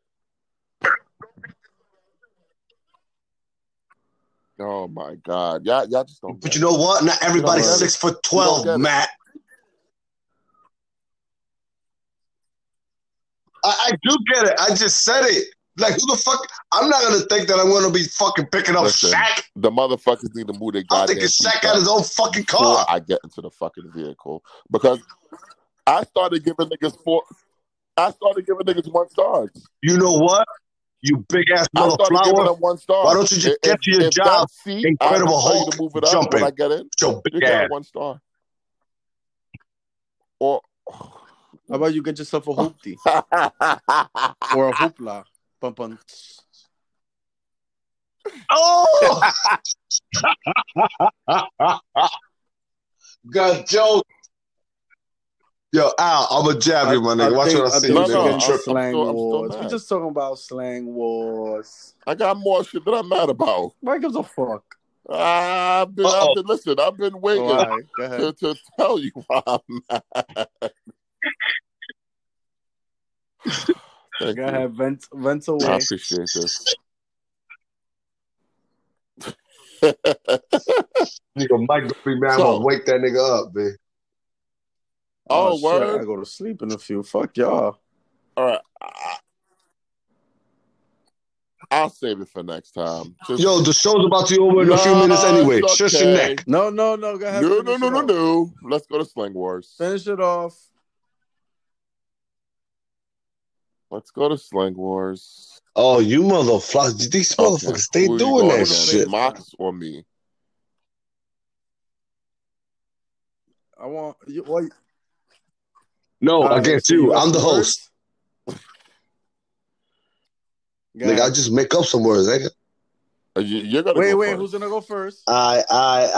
Oh my god, y'all, y'all just don't. But you know what? Not everybody's get it. six foot twelve. Matt. I, I do get it. I just said it. Like who the fuck? I'm not gonna think that I'm gonna be fucking picking up Listen, Shaq. the motherfuckers need to move their I'm goddamn thinking feet Shaq got up his own fucking car. I get into the fucking vehicle because I started giving niggas four. I started giving niggas one stars. You know what? You big ass I started giving flower. one star. Why don't you just If- get to your if job? That seat, Incredible I you Hulk to move it up jumping. when I get in. Your You big get ass. one star. Or How about you get yourself a hoopty or a hoopla? Bum, bum. Oh! Got joke. Yo, Al, I'm a jab you, my nigga. Watch think, what I I say. think No, we you no, nigga. I'm- slang still- I'm wars. We just talking about slang wars. I got more shit that I'm mad about. Why gives a fuck? I've been, Uh-oh. I've been listen. I've been waiting All right, go ahead. to, to tell you why I'm mad. Thank Go you. ahead, vent, vent I away. appreciate this. Nigga, Mike gonna be mad. I'm So- gonna wake that nigga up, man. Oh, oh, shit, I go to sleep in a few. Fuck y'all. All right. I, I'll save it for next time. Just, Yo, the show's about to be over in a few Nah, minutes anyway. it's Shush your okay. neck. No, no, no. Go ahead. No, no, finish no, it no, off. no. Let's go to Slang Wars. Finish it off. Let's go to Slang Wars. Oh, you motherfuckers. These Okay. motherfuckers stay Who you doing going that against, shit. Mox or me? I want you. What, No, All right, against so you. I'm the host. words? Nigga, I just make up some words, nigga. Uh, you- You're gonna Wait, go wait. first. Who's gonna go first? I, I,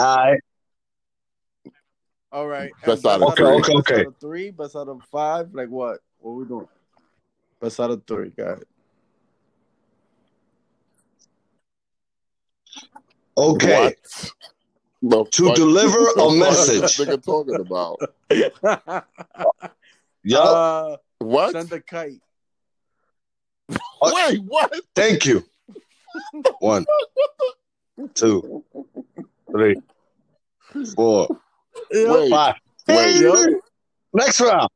I. All right. Best out of best three. best Okay, okay, out of three. Best out of five. Like what? What we doing? Best out of three. Got it. Okay. What? The To fuck- deliver the a fuck is message. this nigga talking about? Yup. uh, What? send a kite. Wait, what? Thank you. One, two, three, four, Wait, five. wait, Yo. Next round.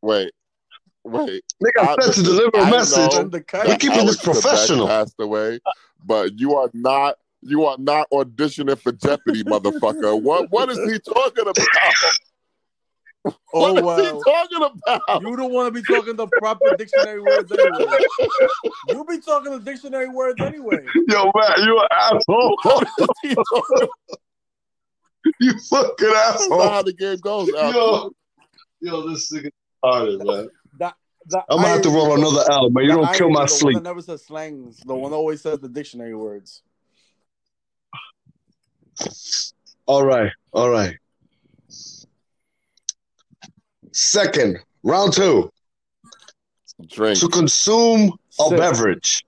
wait, wait. Nigga, I I- said to deliver I a know message. Send the We kite. keeping this professional. Passed away, but you are not. You are not auditioning for Jeopardy, motherfucker. What? What is he talking about? Oh What is wow. he talking about? You don't want to be talking the proper dictionary words anyway. You be talking the dictionary words anyway. Yo, man, you an asshole. What is you fucking That's asshole. how the game goes. Alex. Yo, yo, this nigga started, man. The, the I'm gonna have to roll another L, man. You don't kill my the sleep. One that never says slangs. The one that always says the dictionary words. All right, all right. Second, round two. Drink, To consume a Sip. beverage.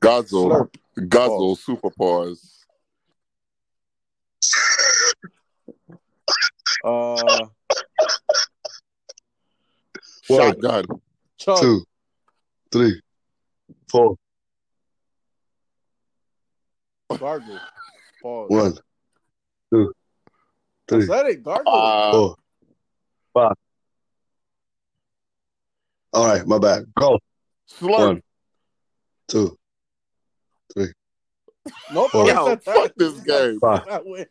guzzle, Slurp. guzzle, super pause. Uh, One, Shotgun. chug. two, three, four, Gargle. Pause. one, two, three, said it. Gargle. Uh, four, five. All right, my bad. Go. slurp. One, two, nope. four. Yo, said fuck this game. Five. I win.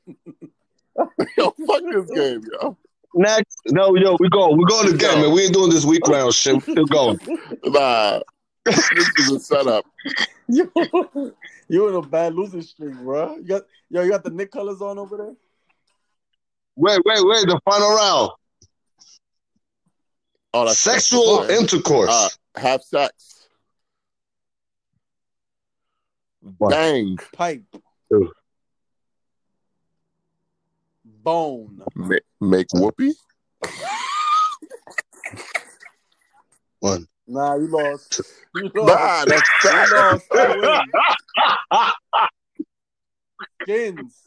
Yo, fuck this game, yo. Next. No, yo, we go. We going again, Yo. man. We ain't doing this week round shit. We still going. Nah, this is a setup. you, you in a bad losing streak, bro. You got yo, you got the Knick colors on over there. Wait, wait, wait. The final round. Oh, that's Sexual that's- intercourse. Uh, have sex. One. Bang. Pipe. Two. Bone. Ma- make whoopee. One. Nah, you lost. You Nah, lost. that's You fat. lost. I. Skins.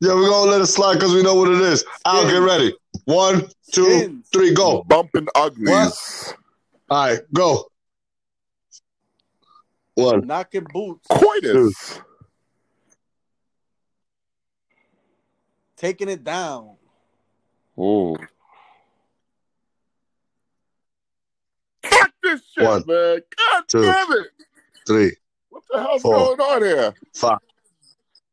Yeah, we're gonna let it slide because we know what it is. Al, get ready. One, two, Skins. three, go. Bumping uglies. All right, go. One, Knocking boots. Coitus. taking it down. Ooh. Fuck this shit, One, man. God two, damn it. Three. What the hell's four, going on here? Five.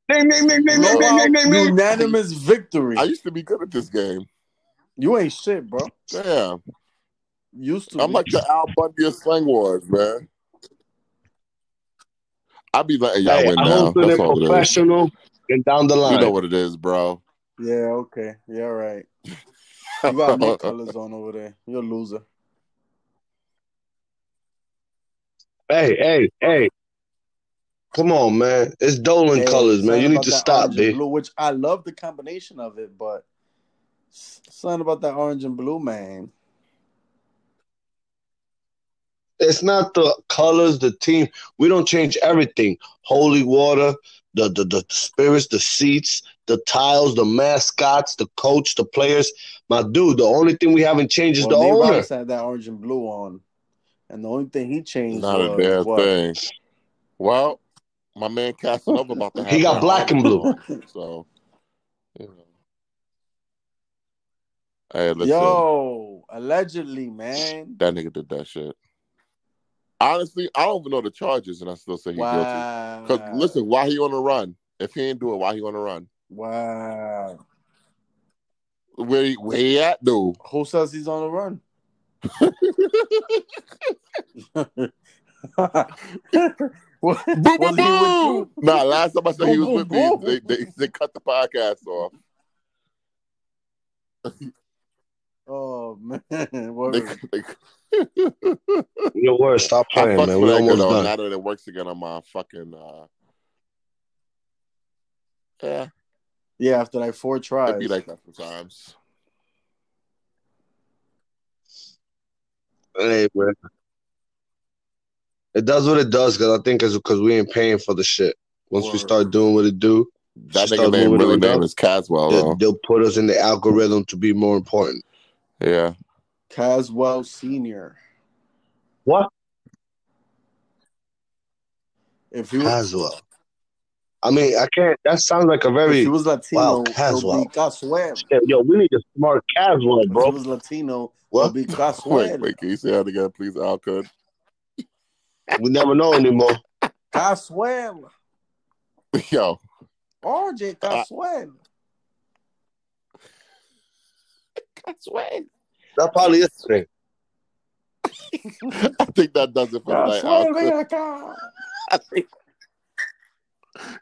Ding, ding, ding, ding, ding, ding, ding, ding, Unanimous victory. I used to be good at this game. You ain't shit, bro. Damn. Used to. I'm be. like the Al Bundy of Slang Wars, man. I'll be letting y'all hey, win now. That's all it is. And down the line, you know what it is, bro. Yeah, okay. Yeah, right. You got Knick colors on over there. You're a loser. Hey, hey, hey. Come on, man. It's Dolan Hey, colors, man. You need to stop, B. Blue, which I love the combination of it, but something about that orange and blue, man. It's not the colors, the team. We don't change everything. Holy water, the, the the spirits, the seats, the tiles, the mascots, the coach, the players. My dude, the only thing we haven't changed is Well, the Nate owner. Roberts had that orange and blue on, and the only thing he changed Not a was damn what? thing. Well, my man Casanova about to have He got black and blue. on, So, you know. Hey, listen. Yo, allegedly, man. That nigga did that shit. Honestly, I don't even know the charges, and I still say he's guilty. Wow. Because listen, why he on the run? If he ain't do it, why he on the run? Wow. Where he, where he at, though? Who says he's on the run? What- Boom, boom, boom. Nah, last time I said he Boom, was with boom, me, they, they they cut the podcast off. Oh man, They, Word. they, Your word, stop I playing, man. We that almost though. done. Now that it works again on my fucking uh, yeah, yeah, after like four tries. it'd be like that sometimes. Hey, man. It does what it does, because I think it's because we ain't paying for the shit. Once we start doing what it do, That She nigga started name moving really on name down. is Caswell they, though. they'll put us in the algorithm to be more important. Yeah, Caswell Senior. What? If he Caswell. I mean, I can't. That sounds like a if very. he was Latino, Wow, it would Caswell. be Caswell. Yo, we need a smart Caswell, If he bro. was Latino, it What? would be Caswell. wait, wait, can you say that again, please, Al? Could We never know anymore. Caswell. yo, RJ Caswell. Caswell. That probably is the thing. I think that does it for tonight. Caswell, Al. ven acá. I think.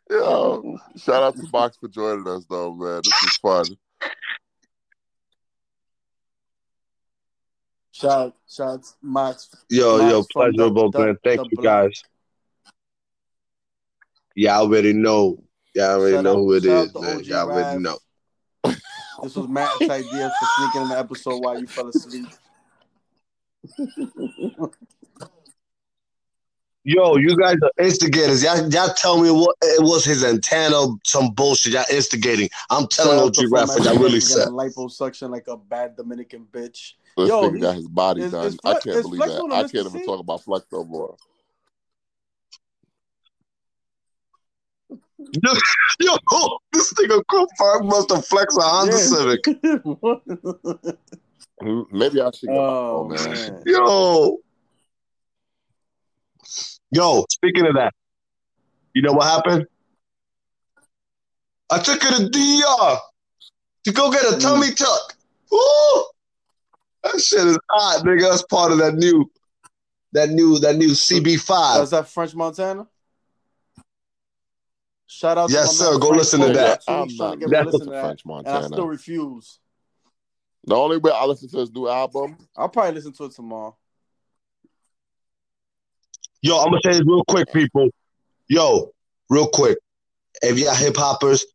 Yo, shout out to Box for joining us, though, man. This is fun. Shout, shout, out to Max. Yo, Max yo, pleasurable, the, man. Thank you, guys. Y'all already know. Y'all already shout know out, who it is, man. Y'all Rav. already know. This was Matt's idea for sneaking in the episode while you fell asleep. Yo, you guys are instigators. Y'all, y'all tell me what it was his antenna, some bullshit. Y'all instigating. I'm telling Shout out OG to Raff y'all really said. Liposuction like a bad Dominican bitch. This Yo, nigga he's- got his body is- done. is I can't believe that. I can't even see? talk about Flex no more. Yo, yo, this nigga confirmed must have flexed a Honda Yeah. Civic. Maybe I should go. oh Oh, man. man. Yo. Yo, speaking of that, you know what happened? I took her to DR to go get a Mm. tummy tuck. Woo! That shit is hot, nigga. That's part of that new, that new, that new CB5. Is that French Montana? Shout out Yes, to my sir. Go Frank listen to that. Two I'm weeks trying not to get me That's listen listening to to that, French and I still refuse. The only way I listen to his new album. I'll probably listen to it tomorrow. Yo, I'm gonna say this real quick, people. Yo, real quick. If y'all hip hoppers,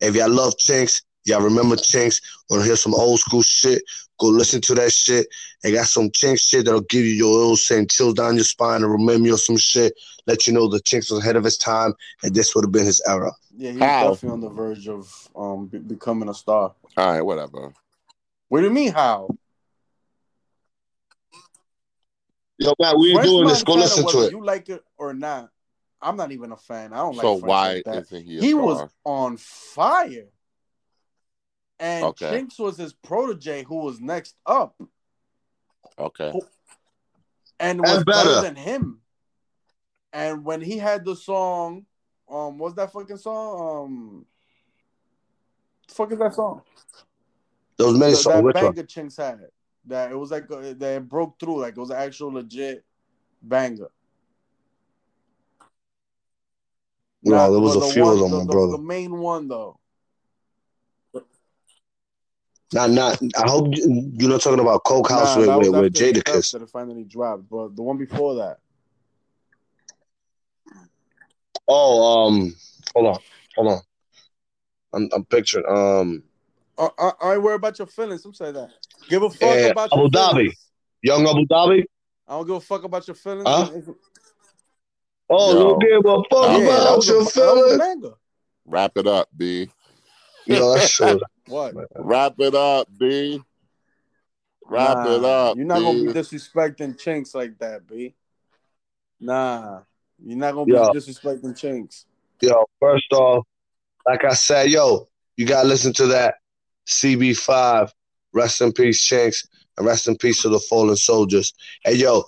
if y'all love Chinx, y'all remember Chinx, wanna hear some old school shit, go listen to that shit. They got some Chinx shit that'll give you your little saying chills down your spine and remember you of some shit. Let you know the Chinx was ahead of his time and this would have been his era. Yeah, he's How? definitely on the verge of um be- becoming a star. All right, whatever. What do you mean how? Yo, Matt, we ain't doing this. Go Montana, listen to it. You like it or not? I'm not even a fan. I don't like. So French why like that. isn't he a he star? was on fire, and Okay. Chinx was his protege, who was next up, Okay. and was And better. better. than him. And when he had the song, um, what's that fucking song? Um, the fuck is that song? There was many Th- songs. that Which banger Chinx had. That it was like that it broke through, like it was an actual legit banger. No, Not- there was a the few one- of them, the, brother. The main one though. Not, not. I hope you- you're not talking about Coke House Nah, with, with, with Jadakiss. That it finally dropped, but the one before that. Oh, um, hold on, hold on. I'm, I'm picturing. Um, I, I, I worry about your feelings. I'm saying that. Give a eh, fuck Yeah, about Abu your Dhabi. feelings. Young Abu Dhabi. I don't give a fuck about your feelings. Huh? Oh, Yo. don't give a fuck Yeah, yeah, that about was, your a feelings. Wrap it up, B. Yo, that's true. What? Wrap it up, B. Wrap Nah, it up. You're not gonna be disrespecting Chinx like that, B. Nah, you're not gonna Yo. be disrespecting Chinx. Yo, first off, like I said, yo, you gotta listen to that CB5. Rest in peace, Chinx, and rest in peace to the fallen soldiers. Hey, yo,